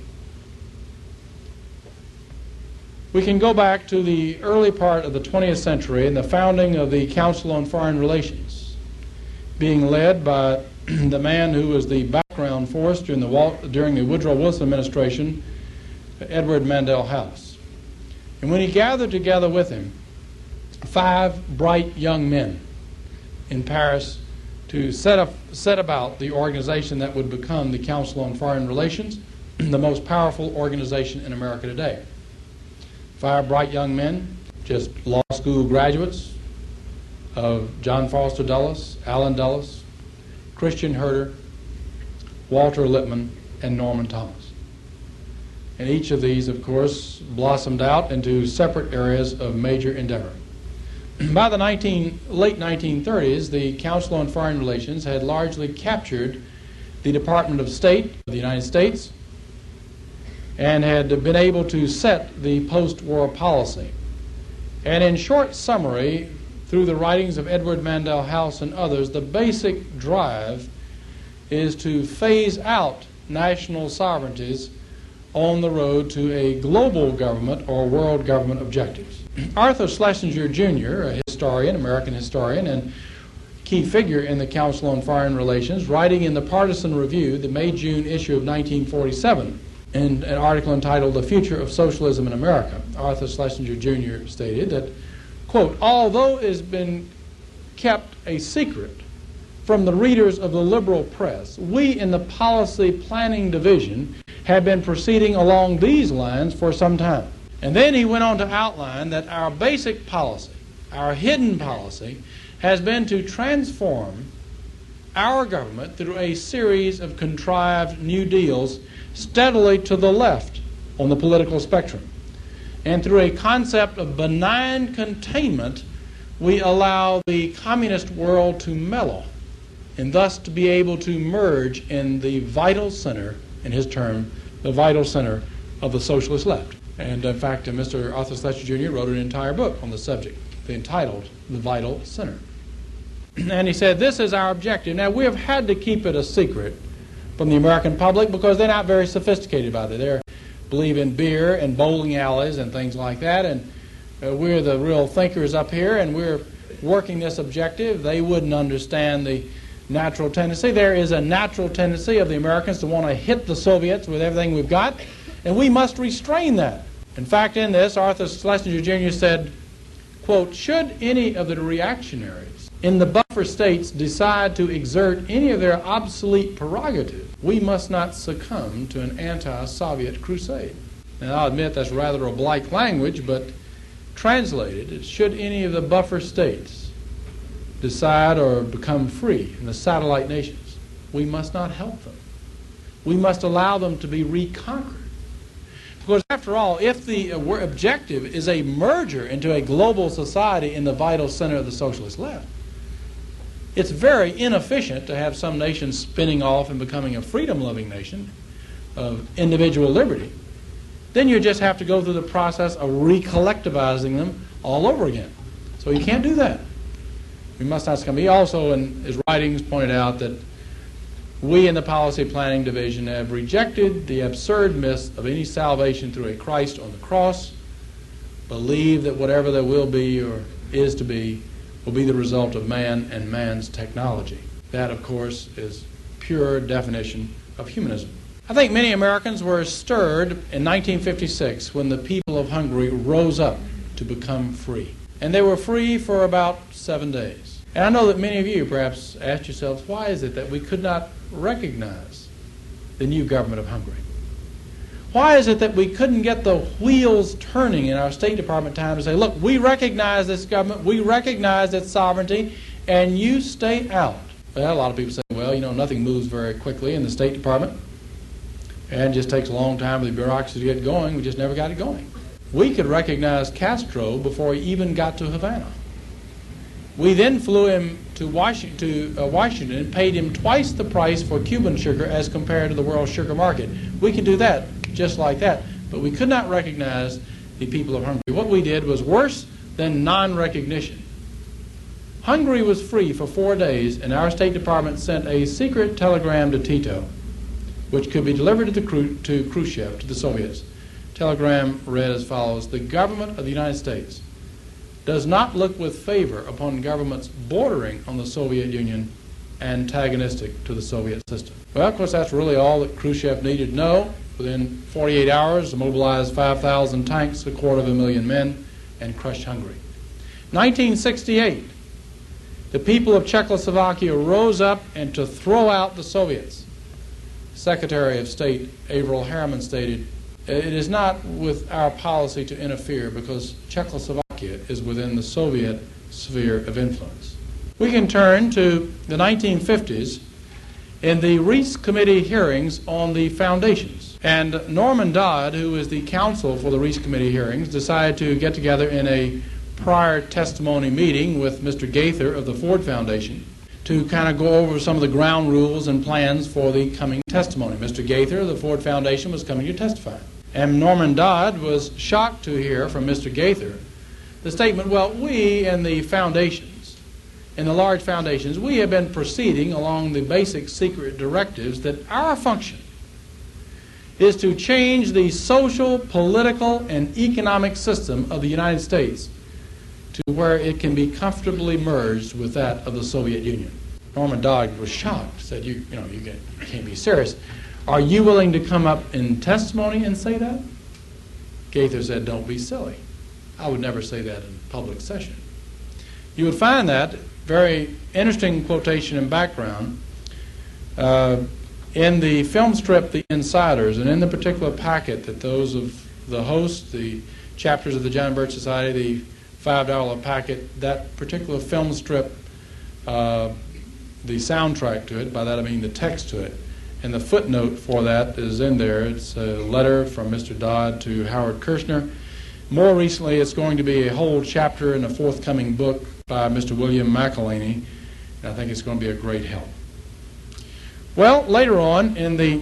S2: We can go back to the early part of the 20th century and the founding of the Council on Foreign Relations, being led by the man who was the background force during the, during the Woodrow Wilson administration, Edward Mandell House. And when he gathered together with him five bright young men in Paris to set, up, set about the organization that would become the Council on Foreign Relations, the most powerful organization in America today. Five bright young men, just law school graduates of John Foster Dulles, Allen Dulles, Christian Herter, Walter Lippmann, and Norman Thomas. And each of these, of course, blossomed out into separate areas of major endeavor. By the 19, late 1930s, the Council on Foreign Relations had largely captured the Department of State of the United States and had been able to set the post war policy. And in short summary, through the writings of Edward Mandell House and others, the basic drive is to phase out national sovereignties on the road to a global government or world government objectives. Arthur Schlesinger Jr., a historian, American historian, and key figure in the Council on Foreign Relations, writing in the Partisan Review, the May June issue of 1947, in an article entitled The Future of Socialism in America, Arthur Schlesinger Jr. stated that Quote, although it has been kept a secret from the readers of the liberal press, we in the policy planning division have been proceeding along these lines for some time. And then he went on to outline that our basic policy, our hidden policy, has been to transform our government through a series of contrived new deals steadily to the left on the political spectrum and through a concept of benign containment, we allow the communist world to mellow and thus to be able to merge in the vital center, in his term, the vital center of the socialist left. And in fact, Mr. Arthur Schlesinger Jr. wrote an entire book on the subject, entitled The Vital Center. And he said, This is our objective. Now, we have had to keep it a secret from the American public because they're not very sophisticated about it. They're believe in beer and bowling alleys and things like that. And uh, we're the real thinkers up here, and we're working this objective. They wouldn't understand the natural tendency. There is a natural tendency of the Americans to want to hit the Soviets with everything we've got, and we must restrain that. In fact, in this, Arthur Schlesinger Jr. said, quote, should any of the reactionaries in the buffer states decide to exert any of their obsolete prerogatives, we must not succumb to an anti Soviet crusade. Now, I'll admit that's rather a oblique language, but translated, should any of the buffer states decide or become free in the satellite nations, we must not help them. We must allow them to be reconquered. Because, after all, if the uh, objective is a merger into a global society in the vital center of the socialist left, it's very inefficient to have some nation spinning off and becoming a freedom loving nation of individual liberty. Then you just have to go through the process of recollectivizing them all over again. So you can't do that. We must not succumb. He also, in his writings, pointed out that we in the Policy Planning Division have rejected the absurd myth of any salvation through a Christ on the cross, believe that whatever there will be or is to be will be the result of man and man's technology. That, of course, is pure definition of humanism. I think many Americans were stirred in 1956 when the people of Hungary rose up to become free. And they were free for about seven days. And I know that many of you perhaps asked yourselves, why is it that we could not recognize the new government of Hungary? Why is it that we couldn't get the wheels turning in our State Department time to say, look, we recognize this government, we recognize its sovereignty, and you stay out? Well, a lot of people say, well, you know, nothing moves very quickly in the State Department, and it just takes a long time for the bureaucracy to get going. We just never got it going. We could recognize Castro before he even got to Havana. We then flew him to Washington, to, uh, Washington paid him twice the price for Cuban sugar as compared to the world sugar market. We can do that just like that. But we could not recognize the people of Hungary. What we did was worse than non recognition. Hungary was free for four days, and our State Department sent a secret telegram to Tito, which could be delivered to, Khru- to Khrushchev, to the Soviets. Telegram read as follows The government of the United States does not look with favor upon governments bordering on the Soviet Union antagonistic to the Soviet system. Well, of course, that's really all that Khrushchev needed to know. Within 48 hours, mobilized 5,000 tanks, a quarter of a million men, and crushed Hungary. 1968, the people of Czechoslovakia rose up and to throw out the Soviets. Secretary of State Averell Harriman stated, It is not with our policy to interfere because Czechoslovakia is within the Soviet sphere of influence. We can turn to the 1950s in the Reece Committee hearings on the foundations. And Norman Dodd, who is the counsel for the Reece Committee hearings, decided to get together in a prior testimony meeting with Mr. Gaither of the Ford Foundation to kind of go over some of the ground rules and plans for the coming testimony. Mr. Gaither of the Ford Foundation was coming to testify. And Norman Dodd was shocked to hear from Mr. Gaither the statement, well, we in the foundations, in the large foundations, we have been proceeding along the basic secret directives that our function is to change the social, political, and economic system of the United States to where it can be comfortably merged with that of the Soviet Union. Norman Dodd was shocked, said, you, you know, you can't be serious. Are you willing to come up in testimony and say that? Gaither said, don't be silly. I would never say that in public session. You would find that very interesting quotation and background uh, in the film strip The Insiders, and in the particular packet that those of the hosts, the chapters of the John Birch Society, the $5 packet, that particular film strip, uh, the soundtrack to it, by that I mean the text to it, and the footnote for that is in there. It's a letter from Mr. Dodd to Howard Kershner. More recently, it's going to be a whole chapter in a forthcoming book by Mr. William McIlhany, and I think it's going to be a great help. Well, later on in the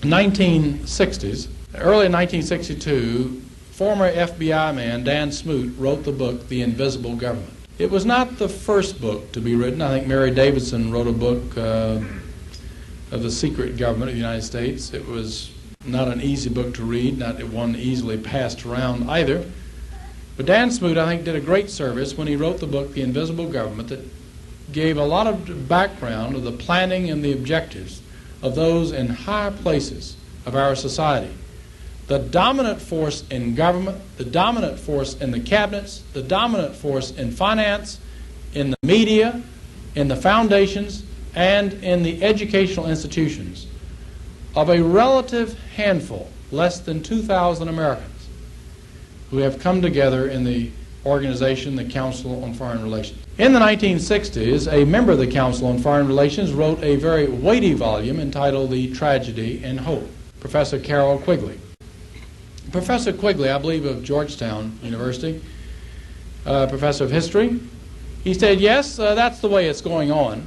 S2: 1960s, early in 1962, former FBI man Dan Smoot wrote the book The Invisible Government. It was not the first book to be written. I think Mary Davidson wrote a book uh, of the secret government of the United States. It was not an easy book to read, not one easily passed around either. But Dan Smoot, I think, did a great service when he wrote the book The Invisible Government that gave a lot of background of the planning and the objectives of those in high places of our society. The dominant force in government, the dominant force in the cabinets, the dominant force in finance, in the media, in the foundations, and in the educational institutions of a relative handful, less than 2,000 Americans, who have come together in the organization, the Council on Foreign Relations. In the 1960s, a member of the Council on Foreign Relations wrote a very weighty volume entitled The Tragedy and Hope, Professor Carroll Quigley. Professor Quigley, I believe of Georgetown University, uh, professor of history, he said, yes, uh, that's the way it's going on.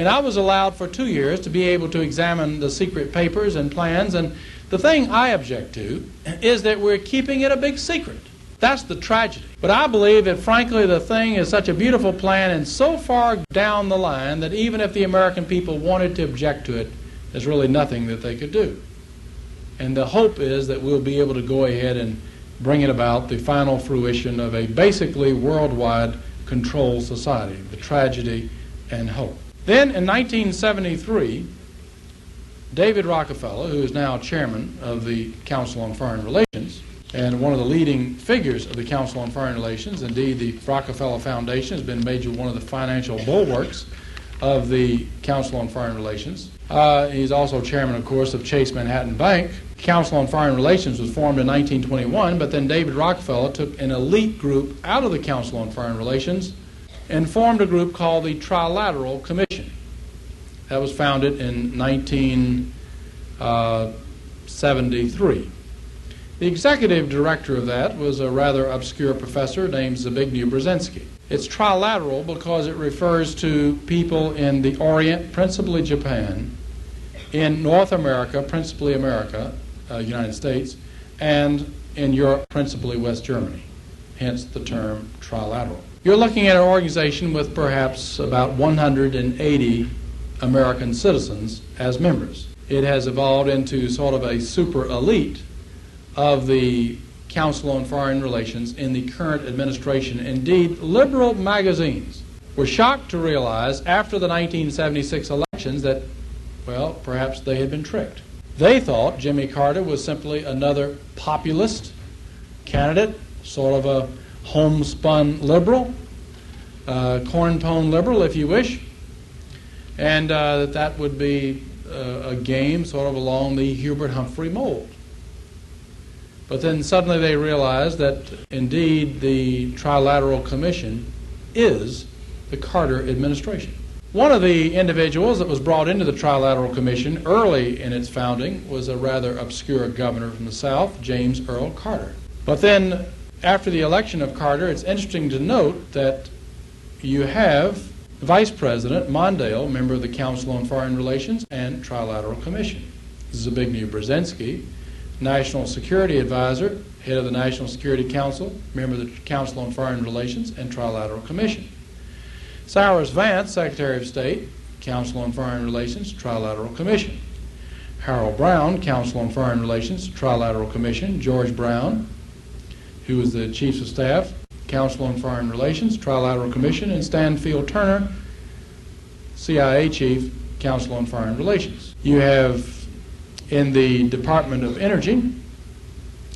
S2: And I was allowed for two years to be able to examine the secret papers and plans. And the thing I object to is that we're keeping it a big secret. That's the tragedy. But I believe that, frankly, the thing is such a beautiful plan and so far down the line that even if the American people wanted to object to it, there's really nothing that they could do. And the hope is that we'll be able to go ahead and bring it about the final fruition of a basically worldwide controlled society, the tragedy and hope. Then in 1973, David Rockefeller, who is now chairman of the Council on Foreign Relations and one of the leading figures of the Council on Foreign Relations, indeed, the Rockefeller Foundation has been made one of the financial bulwarks of the Council on Foreign Relations. Uh, he's also chairman, of course, of Chase Manhattan Bank. Council on Foreign Relations was formed in 1921, but then David Rockefeller took an elite group out of the Council on Foreign Relations and formed a group called the Trilateral Commission. That was founded in 1973. The executive director of that was a rather obscure professor named Zbigniew Brzezinski. It's trilateral because it refers to people in the Orient, principally Japan, in North America, principally America, uh, United States, and in Europe, principally West Germany, hence the term trilateral. You're looking at an organization with perhaps about 180 American citizens as members. It has evolved into sort of a super elite of the Council on Foreign Relations in the current administration. Indeed, liberal magazines were shocked to realize after the 1976 elections that, well, perhaps they had been tricked. They thought Jimmy Carter was simply another populist candidate, sort of a homespun liberal, uh, corn-pone liberal, if you wish, and uh, that that would be uh, a game sort of along the Hubert Humphrey mold. But then suddenly they realized that indeed the Trilateral Commission is the Carter administration. One of the individuals that was brought into the Trilateral Commission early in its founding was a rather obscure governor from the South, James Earl Carter. But then, after the election of Carter, it's interesting to note that you have Vice President Mondale, member of the Council on Foreign Relations and Trilateral Commission. Zbigniew Brzezinski, National Security Advisor, head of the National Security Council, member of the Council on Foreign Relations and Trilateral Commission. Cyrus Vance, Secretary of State, Council on Foreign Relations, Trilateral Commission. Harold Brown, Council on Foreign Relations, Trilateral Commission. George Brown, who was the Chief of Staff, Council on Foreign Relations, Trilateral Commission. And Stansfield Turner, CIA Chief, Council on Foreign Relations. You have in the Department of Energy,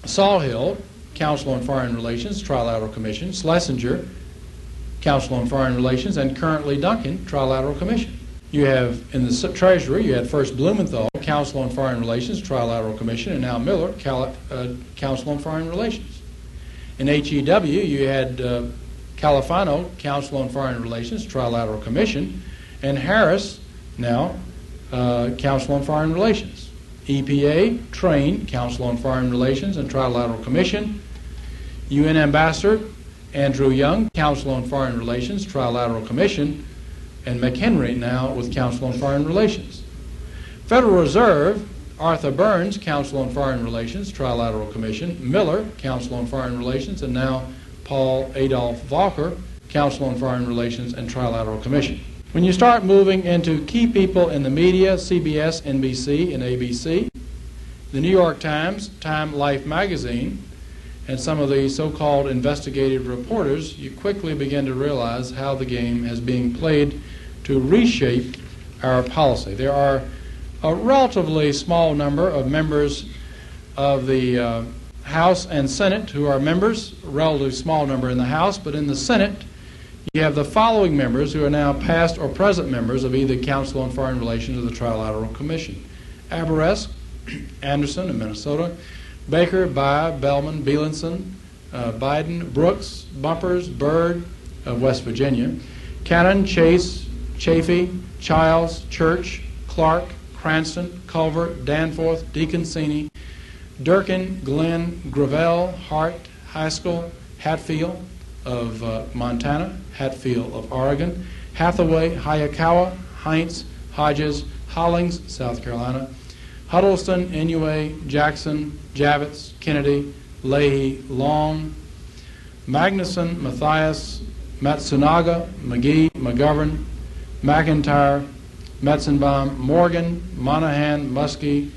S2: Sawhill, Council on Foreign Relations, Trilateral Commission, Schlesinger, Council on Foreign Relations, and currently Duncan, Trilateral Commission. You have in the Treasury, you had first Blumenthal, Council on Foreign Relations, Trilateral Commission, and now Miller, Cal uh, Council on Foreign Relations. In HEW, you had uh, Califano, Council on Foreign Relations, Trilateral Commission, and Harris, now uh, Council on Foreign Relations. EPA, Train, Council on Foreign Relations and Trilateral Commission, UN Ambassador Andrew Young, Council on Foreign Relations, Trilateral Commission, and McHenry now with Council on Foreign Relations. Federal Reserve, Arthur Burns, Council on Foreign Relations, Trilateral Commission, Miller, Council on Foreign Relations, and now Paul Adolph Volcker, Council on Foreign Relations and Trilateral Commission. When you start moving into key people in the media, CBS, NBC, and ABC, the New York Times, Time Life magazine, and some of the so-called investigative reporters, you quickly begin to realize how the game is being played to reshape our policy. There are a relatively small number of members of the uh, House and Senate who are members, a relatively small number in the House, but in the Senate, you have the following members who are now past or present members of either Council on Foreign Relations or the Trilateral Commission. Abourezk, Anderson of Minnesota, Baker, Bayh, Bellmon, Beilenson, uh, Biden, Brooks, Bumpers, Byrd of West Virginia, Cannon, Chase, Chafee, Chiles, Church, Clark, Cranston, Culver, Danforth, DeConcini, Durkin, Glenn, Gravel, Hart, Haskell, Hatfield, of uh, Montana, Hatfield of Oregon, Hathaway, Hayakawa, Heinz, Hodges, Hollings, South Carolina, Huddleston, Inouye, Jackson, Javits, Kennedy, Leahy, Long, Magnuson, Mathias, Matsunaga, McGee, McGovern, McIntyre, Metzenbaum, Morgan, Moynihan, Muskie,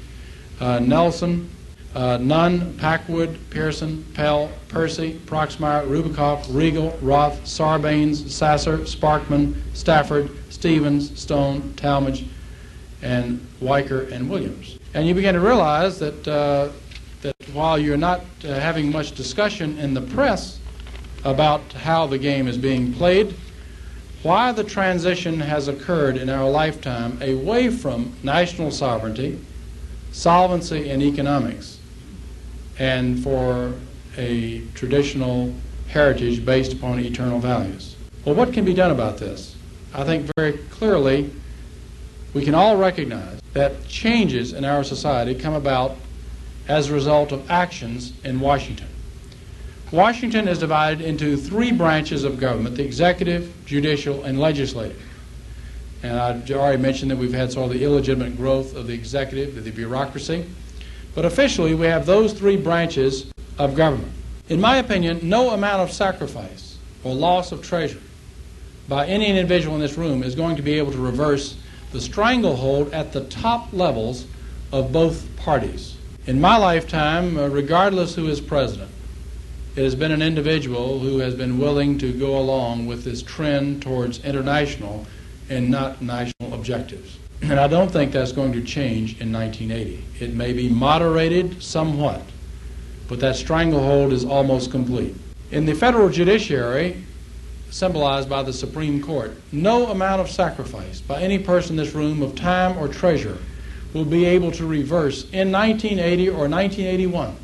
S2: uh, Nelson, uh, Nunn, Packwood, Pearson, Pell, Percy, Proxmire, Ribicoff, Riegle, Roth, Sarbanes, Sasser, Sparkman, Stafford, Stevens, Stone, Talmadge, and Weicker and Williams. And you begin to realize that, uh, that while you're not uh, having much discussion in the press about how the game is being played, why the transition has occurred in our lifetime away from national sovereignty, solvency, and economics, and for a traditional heritage based upon eternal values. Well, what can be done about this? I think very clearly we can all recognize that changes in our society come about as a result of actions in Washington. Washington is divided into three branches of government the executive, judicial, and legislative. And I've already mentioned that we've had sort of the illegitimate growth of the executive, of the bureaucracy. But officially, we have those three branches of government. In my opinion, no amount of sacrifice or loss of treasure by any individual in this room is going to be able to reverse the stranglehold at the top levels of both parties. In my lifetime, uh, regardless who is president, it has been an individual who has been willing to go along with this trend towards international and not national objectives. And I don't think that's going to change in 1980. It may be moderated somewhat, but that stranglehold is almost complete. In the federal judiciary, symbolized by the Supreme Court, no amount of sacrifice by any person in this room of time or treasure will be able to reverse in 1980 or 1981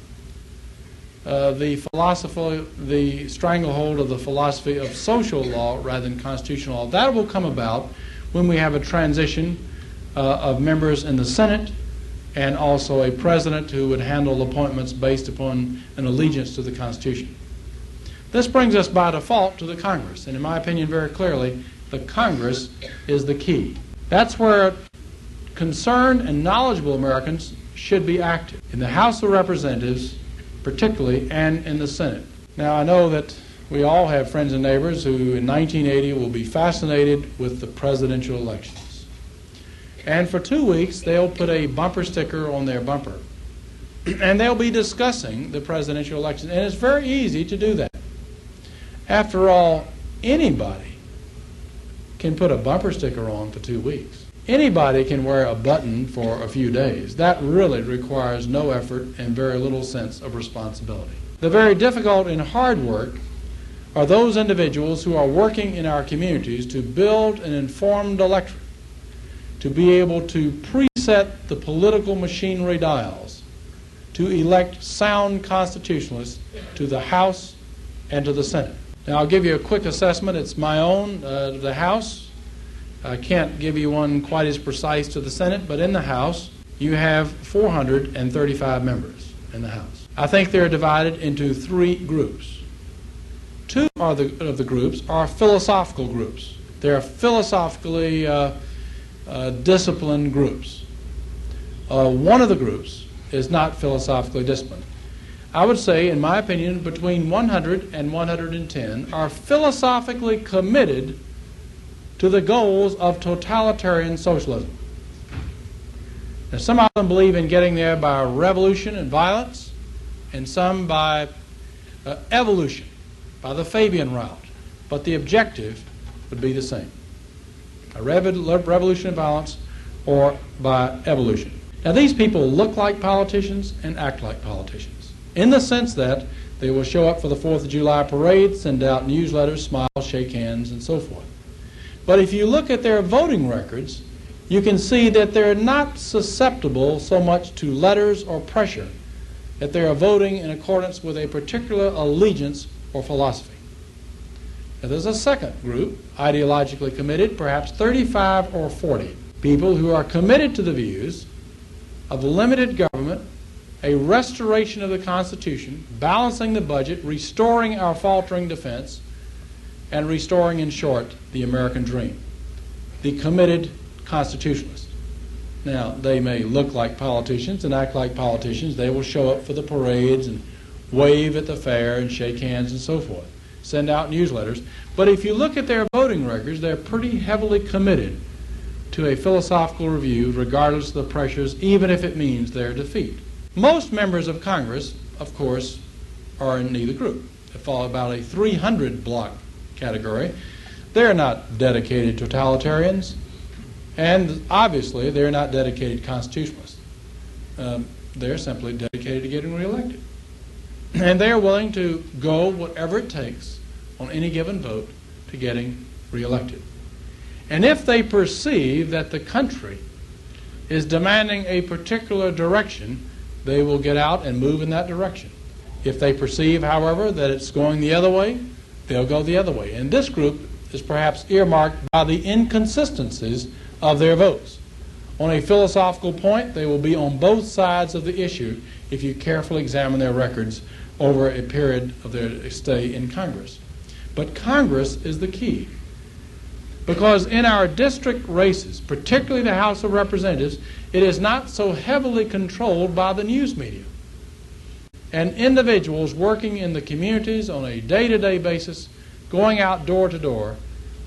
S2: uh, the philosophy, the stranglehold of the philosophy of social law rather than constitutional law. That will come about when we have a transition uh, of members in the Senate and also a president who would handle appointments based upon an allegiance to the Constitution. This brings us by default to the Congress, and in my opinion, very clearly, the Congress is the key. That's where concerned and knowledgeable Americans should be active. In the House of Representatives, particularly, and in the Senate. Now, I know that we all have friends and neighbors who in 1980 will be fascinated with the presidential elections. And for two weeks, they'll put a bumper sticker on their bumper. and they'll be discussing the presidential election. And it's very easy to do that. After all, anybody can put a bumper sticker on for two weeks. Anybody can wear a button for a few days. That really requires no effort and very little sense of responsibility. The very difficult and hard work are those individuals who are working in our communities to build an informed electorate, to be able to preset the political machinery dials, to elect sound constitutionalists to the House and to the Senate. Now, I'll give you a quick assessment. It's my own, uh, the House. I can't give you one quite as precise to the Senate, but in the House, you have 435 members in the House. I think they're divided into three groups. Two the, of the groups are philosophical groups. They're philosophically uh, uh, disciplined groups. Uh, one of the groups is not philosophically disciplined. I would say, in my opinion, between 100 and 110 are philosophically committed to the goals of totalitarian socialism. Now, some of them believe in getting there by revolution and violence, and some by uh, evolution, by the Fabian route. But the objective would be the same a revolution and violence or by evolution. Now, these people look like politicians and act like politicians in the sense that they will show up for the 4th of July parade, send out newsletters, smile, shake hands, and so forth. But if you look at their voting records, you can see that they're not susceptible so much to letters or pressure, that they are voting in accordance with a particular allegiance or philosophy. Now, there's a second group, ideologically committed, perhaps 35 or 40 people who are committed to the views of limited government a restoration of the Constitution, balancing the budget, restoring our faltering defense, and restoring, in short, the American dream. The committed constitutionalists. Now, they may look like politicians and act like politicians. They will show up for the parades and wave at the fair and shake hands and so forth, send out newsletters. But if you look at their voting records, they're pretty heavily committed to a philosophical review, regardless of the pressures, even if it means their defeat. Most members of Congress, of course, are in neither group. They fall about a 300 block category. They're not dedicated totalitarians, and obviously they're not dedicated constitutionalists. Um, they're simply dedicated to getting reelected. And they're willing to go whatever it takes on any given vote to getting reelected. And if they perceive that the country is demanding a particular direction, they will get out and move in that direction. If they perceive, however, that it's going the other way, they'll go the other way. And this group is perhaps earmarked by the inconsistencies of their votes. On a philosophical point, they will be on both sides of the issue if you carefully examine their records over a period of their stay in Congress. But Congress is the key. Because in our district races, particularly the House of Representatives, it is not so heavily controlled by the news media. And individuals working in the communities on a day to day basis, going out door to door,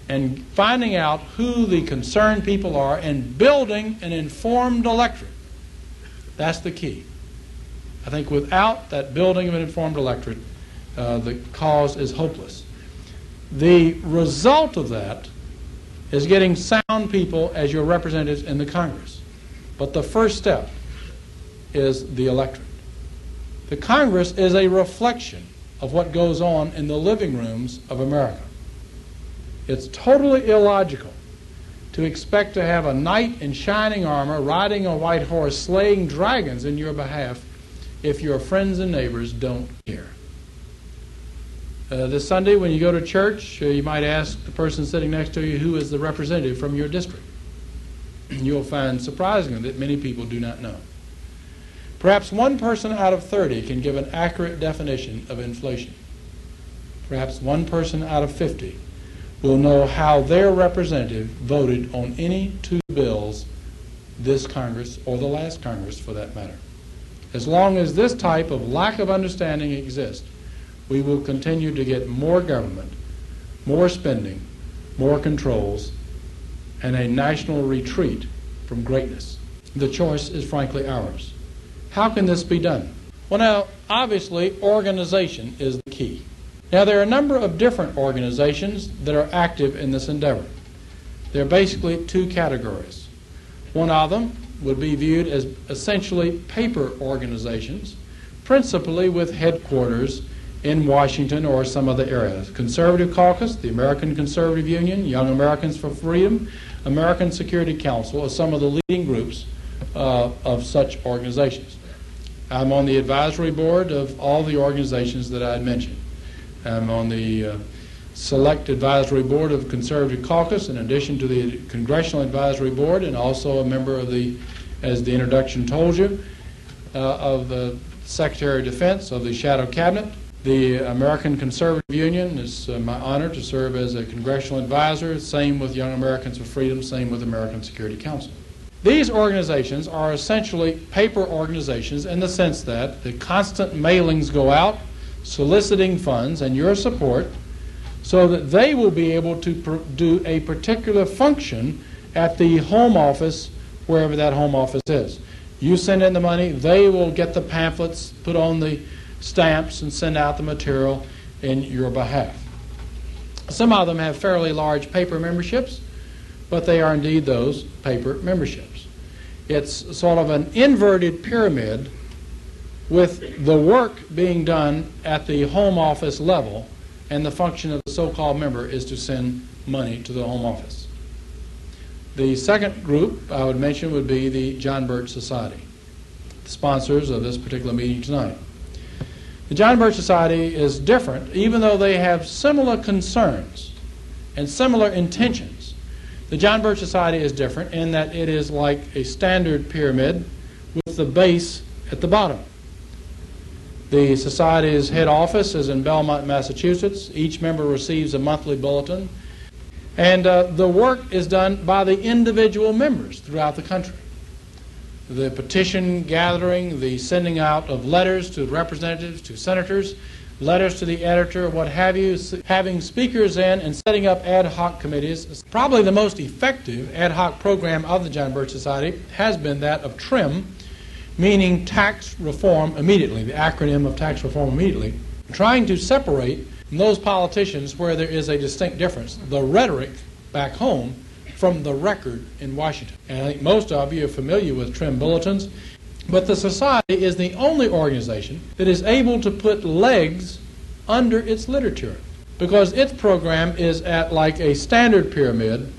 S2: and finding out who the concerned people are and building an informed electorate. That's the key. I think without that building of an informed electorate, uh, the cause is hopeless. The result of that is getting sound people as your representatives in the Congress. But the first step is the electorate. The Congress is a reflection of what goes on in the living rooms of America. It's totally illogical to expect to have a knight in shining armor riding a white horse slaying dragons in your behalf if your friends and neighbors don't care. Uh, this Sunday, when you go to church, uh, you might ask the person sitting next to you who is the representative from your district. You'll find surprisingly that many people do not know. Perhaps one person out of 30 can give an accurate definition of inflation. Perhaps one person out of 50 will know how their representative voted on any two bills this Congress or the last Congress for that matter. As long as this type of lack of understanding exists, we will continue to get more government, more spending, more controls, and a national retreat from greatness. The choice is frankly ours. How can this be done? Well, now, obviously, organization is the key. Now, there are a number of different organizations that are active in this endeavor. There are basically two categories. One of them would be viewed as essentially paper organizations, principally with headquarters in Washington or some other area. Conservative Caucus, the American Conservative Union, Young Americans for Freedom, American Security Council are some of the leading groups uh, of such organizations. I'm on the advisory board of all the organizations that I had mentioned. I'm on the uh, select advisory board of Conservative Caucus in addition to the Congressional Advisory Board and also a member of the, as the introduction told you, uh, of the Secretary of Defense of the Shadow Cabinet. The American Conservative Union is uh, my honor to serve as a congressional advisor. Same with Young Americans for Freedom, same with American Security Council. These organizations are essentially paper organizations in the sense that the constant mailings go out soliciting funds and your support so that they will be able to do a particular function at the home office, wherever that home office is. You send in the money, they will get the pamphlets, put on the stamps, and send out the material in your behalf. Some of them have fairly large paper memberships, but they are indeed those paper memberships. It's sort of an inverted pyramid with the work being done at the home office level, and the function of the so called member is to send money to the home office. The second group I would mention would be the John Birch Society, the sponsors of this particular meeting tonight. The John Birch Society is different, even though they have similar concerns and similar intentions. The John Birch Society is different in that it is like a standard pyramid with the base at the bottom. The Society's head office is in Belmont, Massachusetts. Each member receives a monthly bulletin. And uh, the work is done by the individual members throughout the country. the petition gathering, the sending out of letters to representatives, to senators, letters to the editor, what have you, having speakers in and setting up ad hoc committees. Probably the most effective ad hoc program of the John Birch Society has been that of TRIM, meaning tax reform immediately, the acronym of tax reform immediately, trying to separate those politicians where there is a distinct difference, the rhetoric back home from the record in Washington. And I think most of you are familiar with TRIM bulletins, but the Society is the only organization that is able to put legs under its literature because its program is at like a standard pyramid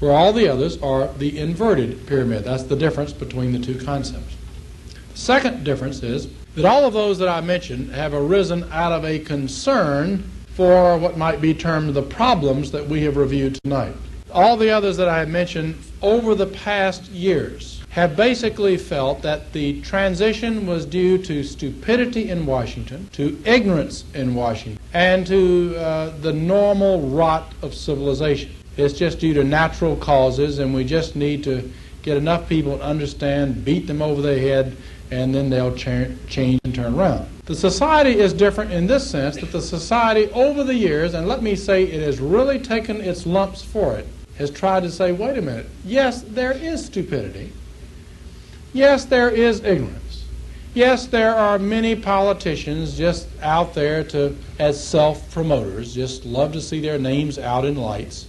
S2: where all the others are the inverted pyramid. That's the difference between the two concepts. The second difference is that all of those that I mentioned have arisen out of a concern for what might be termed the problems that we have reviewed tonight. All the others that I have mentioned over the past years have basically felt that the transition was due to stupidity in Washington, to ignorance in Washington, and to uh, the normal rot of civilization. It's just due to natural causes, and we just need to get enough people to understand, beat them over the head, and then they'll cha- change and turn around. The society is different in this sense that the society over the years, and let me say it has really taken its lumps for it, has tried to say, wait a minute, yes, there is stupidity. Yes, there is ignorance. Yes, there are many politicians just out there to as self-promoters, just love to see their names out in lights,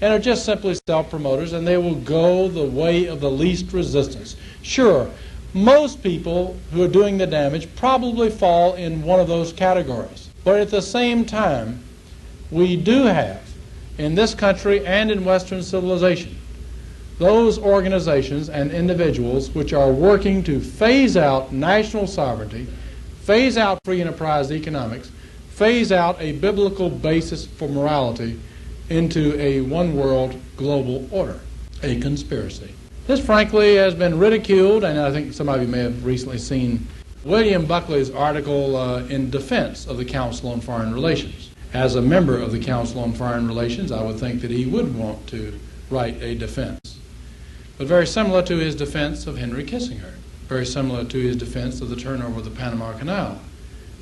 S2: and are just simply self-promoters, and they will go the way of the least resistance. Sure, most people who are doing the damage probably fall in one of those categories. But at the same time, we do have, in this country and in Western civilization, those organizations and individuals which are working to phase out national sovereignty, phase out free enterprise economics, phase out a biblical basis for morality into a one world global order, a conspiracy. This, frankly, has been ridiculed, and I think some of you may have recently seen William Buckley's article uh, in defense of the Council on Foreign Relations. As a member of the Council on Foreign Relations, I would think that he would want to write a defense. But very similar to his defense of Henry Kissinger, very similar to his defense of the turnover of the Panama Canal,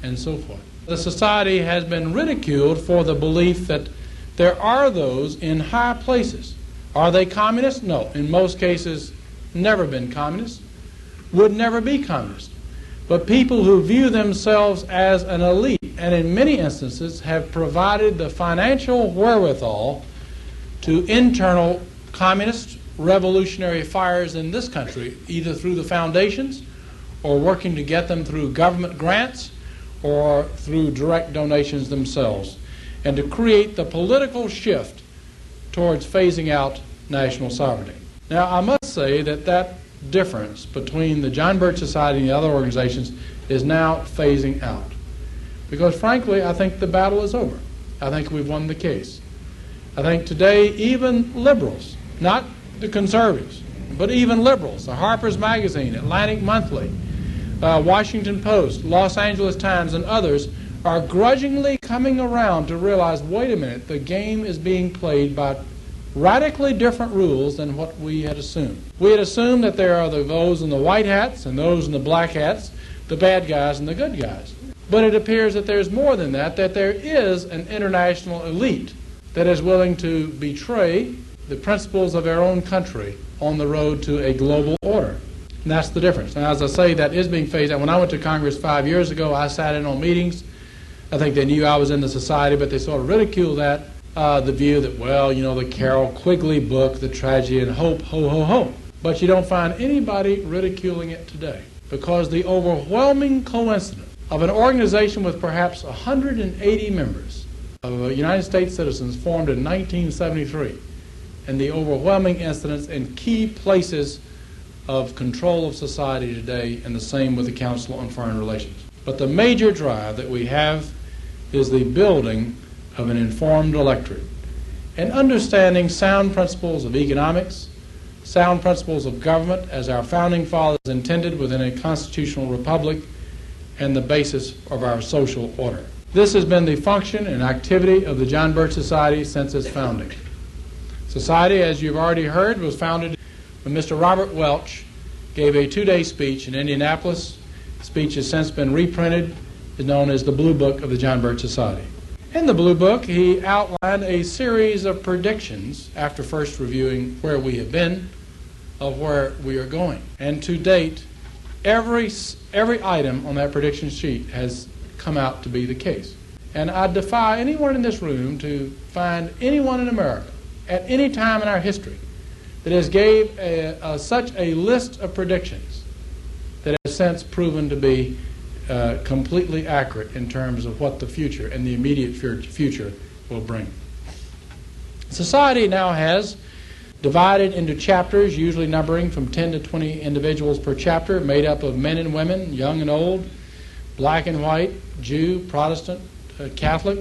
S2: and so forth. The society has been ridiculed for the belief that there are those in high places. Are they communists? No. In most cases, never been communists, would never be communists. But people who view themselves as an elite, and in many instances have provided the financial wherewithal to internal communist revolutionary fires in this country, either through the foundations or working to get them through government grants or through direct donations themselves, and to create the political shift towards phasing out national sovereignty. Now, I must say that that difference between the John Birch Society and the other organizations is now phasing out. Because frankly, I think the battle is over. I think we've won the case. I think today, even liberals, not the conservatives, but even liberals, the Harper's Magazine, Atlantic Monthly, uh, Washington Post, Los Angeles Times, and others are grudgingly coming around to realize wait a minute, the game is being played by radically different rules than what we had assumed. We had assumed that there are the, those in the white hats and those in the black hats, the bad guys and the good guys. But it appears that there's more than that, that there is an international elite that is willing to betray the principles of our own country on the road to a global order. And that's the difference. Now, as I say, that is being phased out. When I went to Congress five years ago, I sat in on meetings. I think they knew I was in the society, but they sort of ridiculed that, uh, the view that, well, you know, the Carroll Quigley book, The Tragedy and Hope, ho, ho, ho. But you don't find anybody ridiculing it today because the overwhelming coincidence of an organization with perhaps 180 members of United States citizens formed in 1973 and the overwhelming incidents in key places of control of society today, and the same with the Council on Foreign Relations. But the major drive that we have is the building of an informed electorate and understanding sound principles of economics, sound principles of government as our founding fathers intended within a constitutional republic, and the basis of our social order. This has been the function and activity of the John Birch Society since its founding. Society, as you've already heard, was founded when Mr. Robert Welch gave a two-day speech in Indianapolis. The speech has since been reprinted, is known as the Blue Book of the John Birch Society. In the Blue Book, he outlined a series of predictions after first reviewing where we have been, of where we are going. And to date, every, every item on that prediction sheet has come out to be the case. And I defy anyone in this room to find anyone in America at any time in our history that has gave a, a, such a list of predictions that has since proven to be uh, completely accurate in terms of what the future and the immediate future will bring. Society now has divided into chapters, usually numbering from 10 to 20 individuals per chapter, made up of men and women, young and old, black and white, Jew, Protestant, uh, Catholic,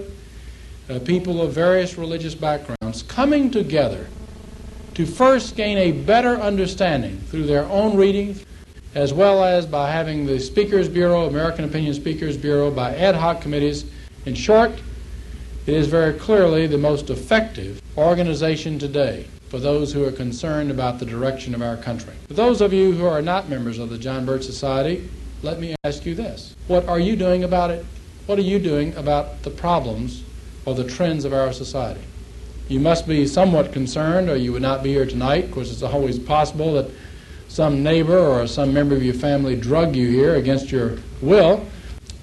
S2: uh, people of various religious backgrounds, coming together to first gain a better understanding through their own reading, as well as by having the Speakers Bureau, American Opinion Speakers Bureau, by ad hoc committees. In short, it is very clearly the most effective organization today for those who are concerned about the direction of our country. For those of you who are not members of the John Birch Society, let me ask you this. What are you doing about it? What are you doing about the problems or the trends of our society? You must be somewhat concerned, or you would not be here tonight. Of course, it's always possible that some neighbor or some member of your family drug you here against your will.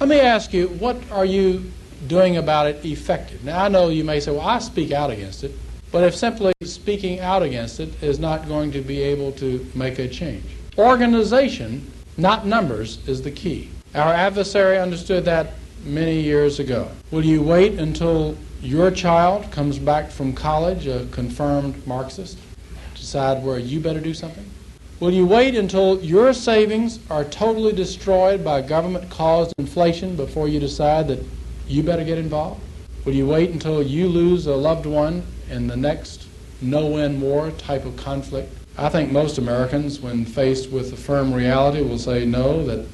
S2: Let me ask you, what are you doing about it effective? Now, I know you may say, well, I speak out against it, but if simply speaking out against it is not going to be able to make a change. Organization, not numbers, is the key. Our adversary understood that many years ago. Will you wait until your child comes back from college, a confirmed Marxist, decide where you better do something? Will you wait until your savings are totally destroyed by government caused inflation before you decide that you better get involved? Will you wait until you lose a loved one in the next no win war type of conflict? I think most Americans, when faced with the firm reality, will say no, that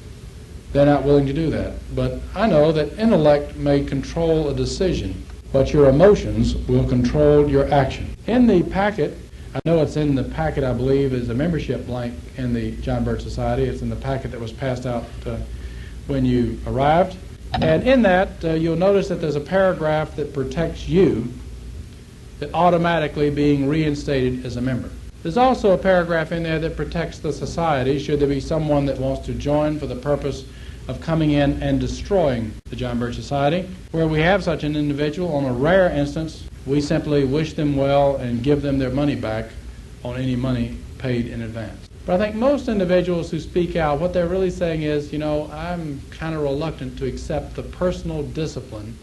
S2: they're not willing to do that. But I know that intellect may control a decision, but your emotions will control your action. In the packet, I know it's in the packet, I believe, is a membership blank in the John Birch Society. It's in the packet that was passed out uh, when you arrived. And in that, uh, you'll notice that there's a paragraph that protects you that automatically being reinstated as a member. There's also a paragraph in there that protects the society should there be someone that wants to join for the purpose of coming in and destroying the John Birch Society. Where we have such an individual, on a rare instance, we simply wish them well and give them their money back on any money paid in advance. But I think most individuals who speak out, what they're really saying is, you know, I'm kind of reluctant to accept the personal discipline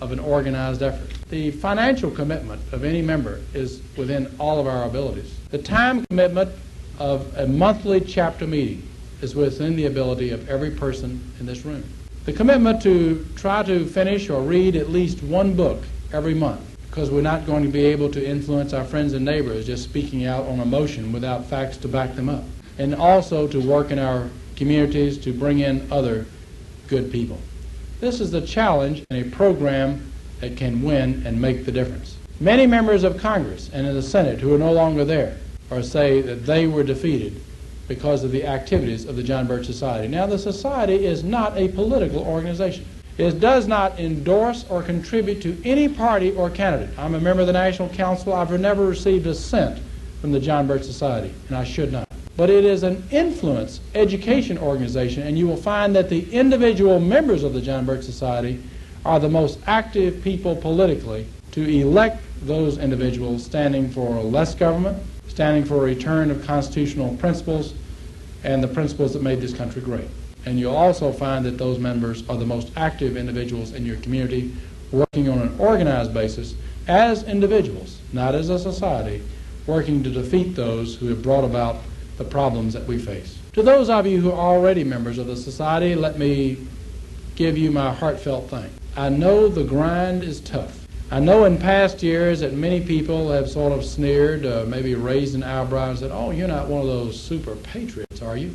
S2: of an organized effort. The financial commitment of any member is within all of our abilities. The time commitment of a monthly chapter meeting is within the ability of every person in this room. The commitment to try to finish or read at least one book every month because we're not going to be able to influence our friends and neighbors just speaking out on emotion without facts to back them up. And also to work in our communities to bring in other good people. This is the challenge in a program that can win and make the difference. Many members of Congress and in the Senate who are no longer there or say that they were defeated because of the activities of the John Birch Society. Now, the Society is not a political organization. It does not endorse or contribute to any party or candidate. I'm a member of the National Council. I've never received a cent from the John Birch Society, and I should not. But it is an influence education organization, and you will find that the individual members of the John Birch Society are the most active people politically to elect those individuals standing for less government, standing for a return of constitutional principles, and the principles that made this country great. And you'll also find that those members are the most active individuals in your community working on an organized basis as individuals, not as a society, working to defeat those who have brought about the problems that we face. To those of you who are already members of the society, let me give you my heartfelt thanks. I know the grind is tough. I know in past years that many people have sort of sneered, uh, maybe raised an eyebrow and said, oh, you're not one of those super patriots, are you?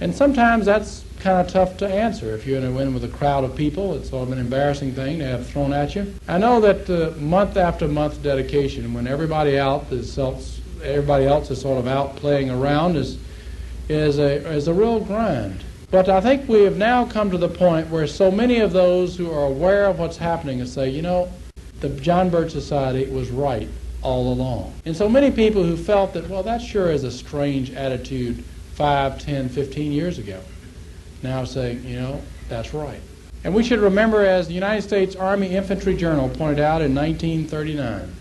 S2: And sometimes that's kind of tough to answer. If you're in a room with a crowd of people, it's sort of an embarrassing thing to have thrown at you. I know that uh, month after month dedication, when everybody is everybody else is sort of out playing around, is is a, is a real grind. But I think we have now come to the point where so many of those who are aware of what's happening and say, you know, the John Birch Society was right all along. And so many people who felt that, well, that sure is a strange attitude 5, 10, 15 years ago, now saying, you know, that's right. And we should remember, as the United States Army Infantry Journal pointed out in 1939,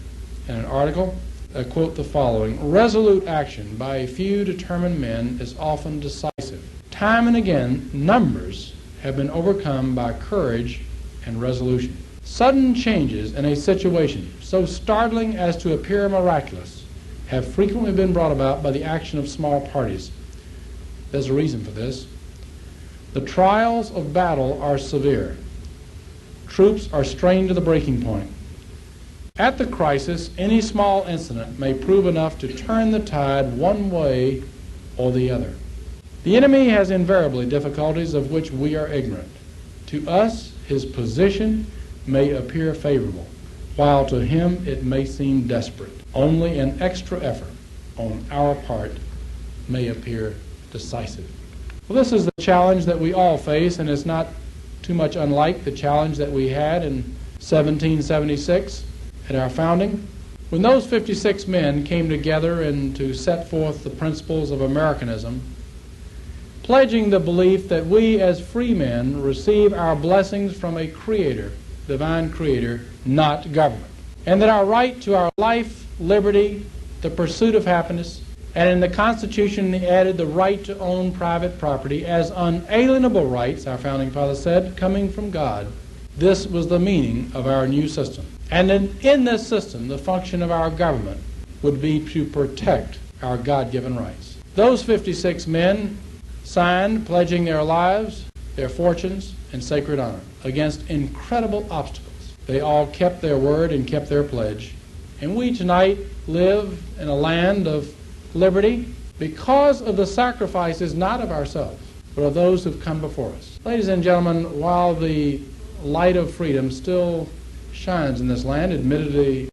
S2: in an article, I quote the following Resolute action by a few determined men is often decisive. Time and again, numbers have been overcome by courage and resolution. Sudden changes in a situation, so startling as to appear miraculous, have frequently been brought about by the action of small parties. There's a reason for this. The trials of battle are severe. Troops are strained to the breaking point. At the crisis, any small incident may prove enough to turn the tide one way or the other. The enemy has invariably difficulties of which we are ignorant. To us, his position may appear favorable, while to him it may seem desperate. Only an extra effort on our part may appear decisive. Well, this is the challenge that we all face, and it's not too much unlike the challenge that we had in 1776 at our founding. When those 56 men came together and to set forth the principles of Americanism, pledging the belief that we as free men receive our blessings from a creator, divine creator, not government, and that our right to our life, liberty, the pursuit of happiness, and in the Constitution they added the right to own private property as unalienable rights, our founding fathers said, coming from God. This was the meaning of our new system. And in, in this system, the function of our government would be to protect our God given rights. Those 56 men signed, pledging their lives, their fortunes, and sacred honor against incredible obstacles. They all kept their word and kept their pledge. And we tonight live in a land of liberty because of the sacrifices not of ourselves, but of those who've come before us. Ladies and gentlemen, while the light of freedom still shines in this land, admittedly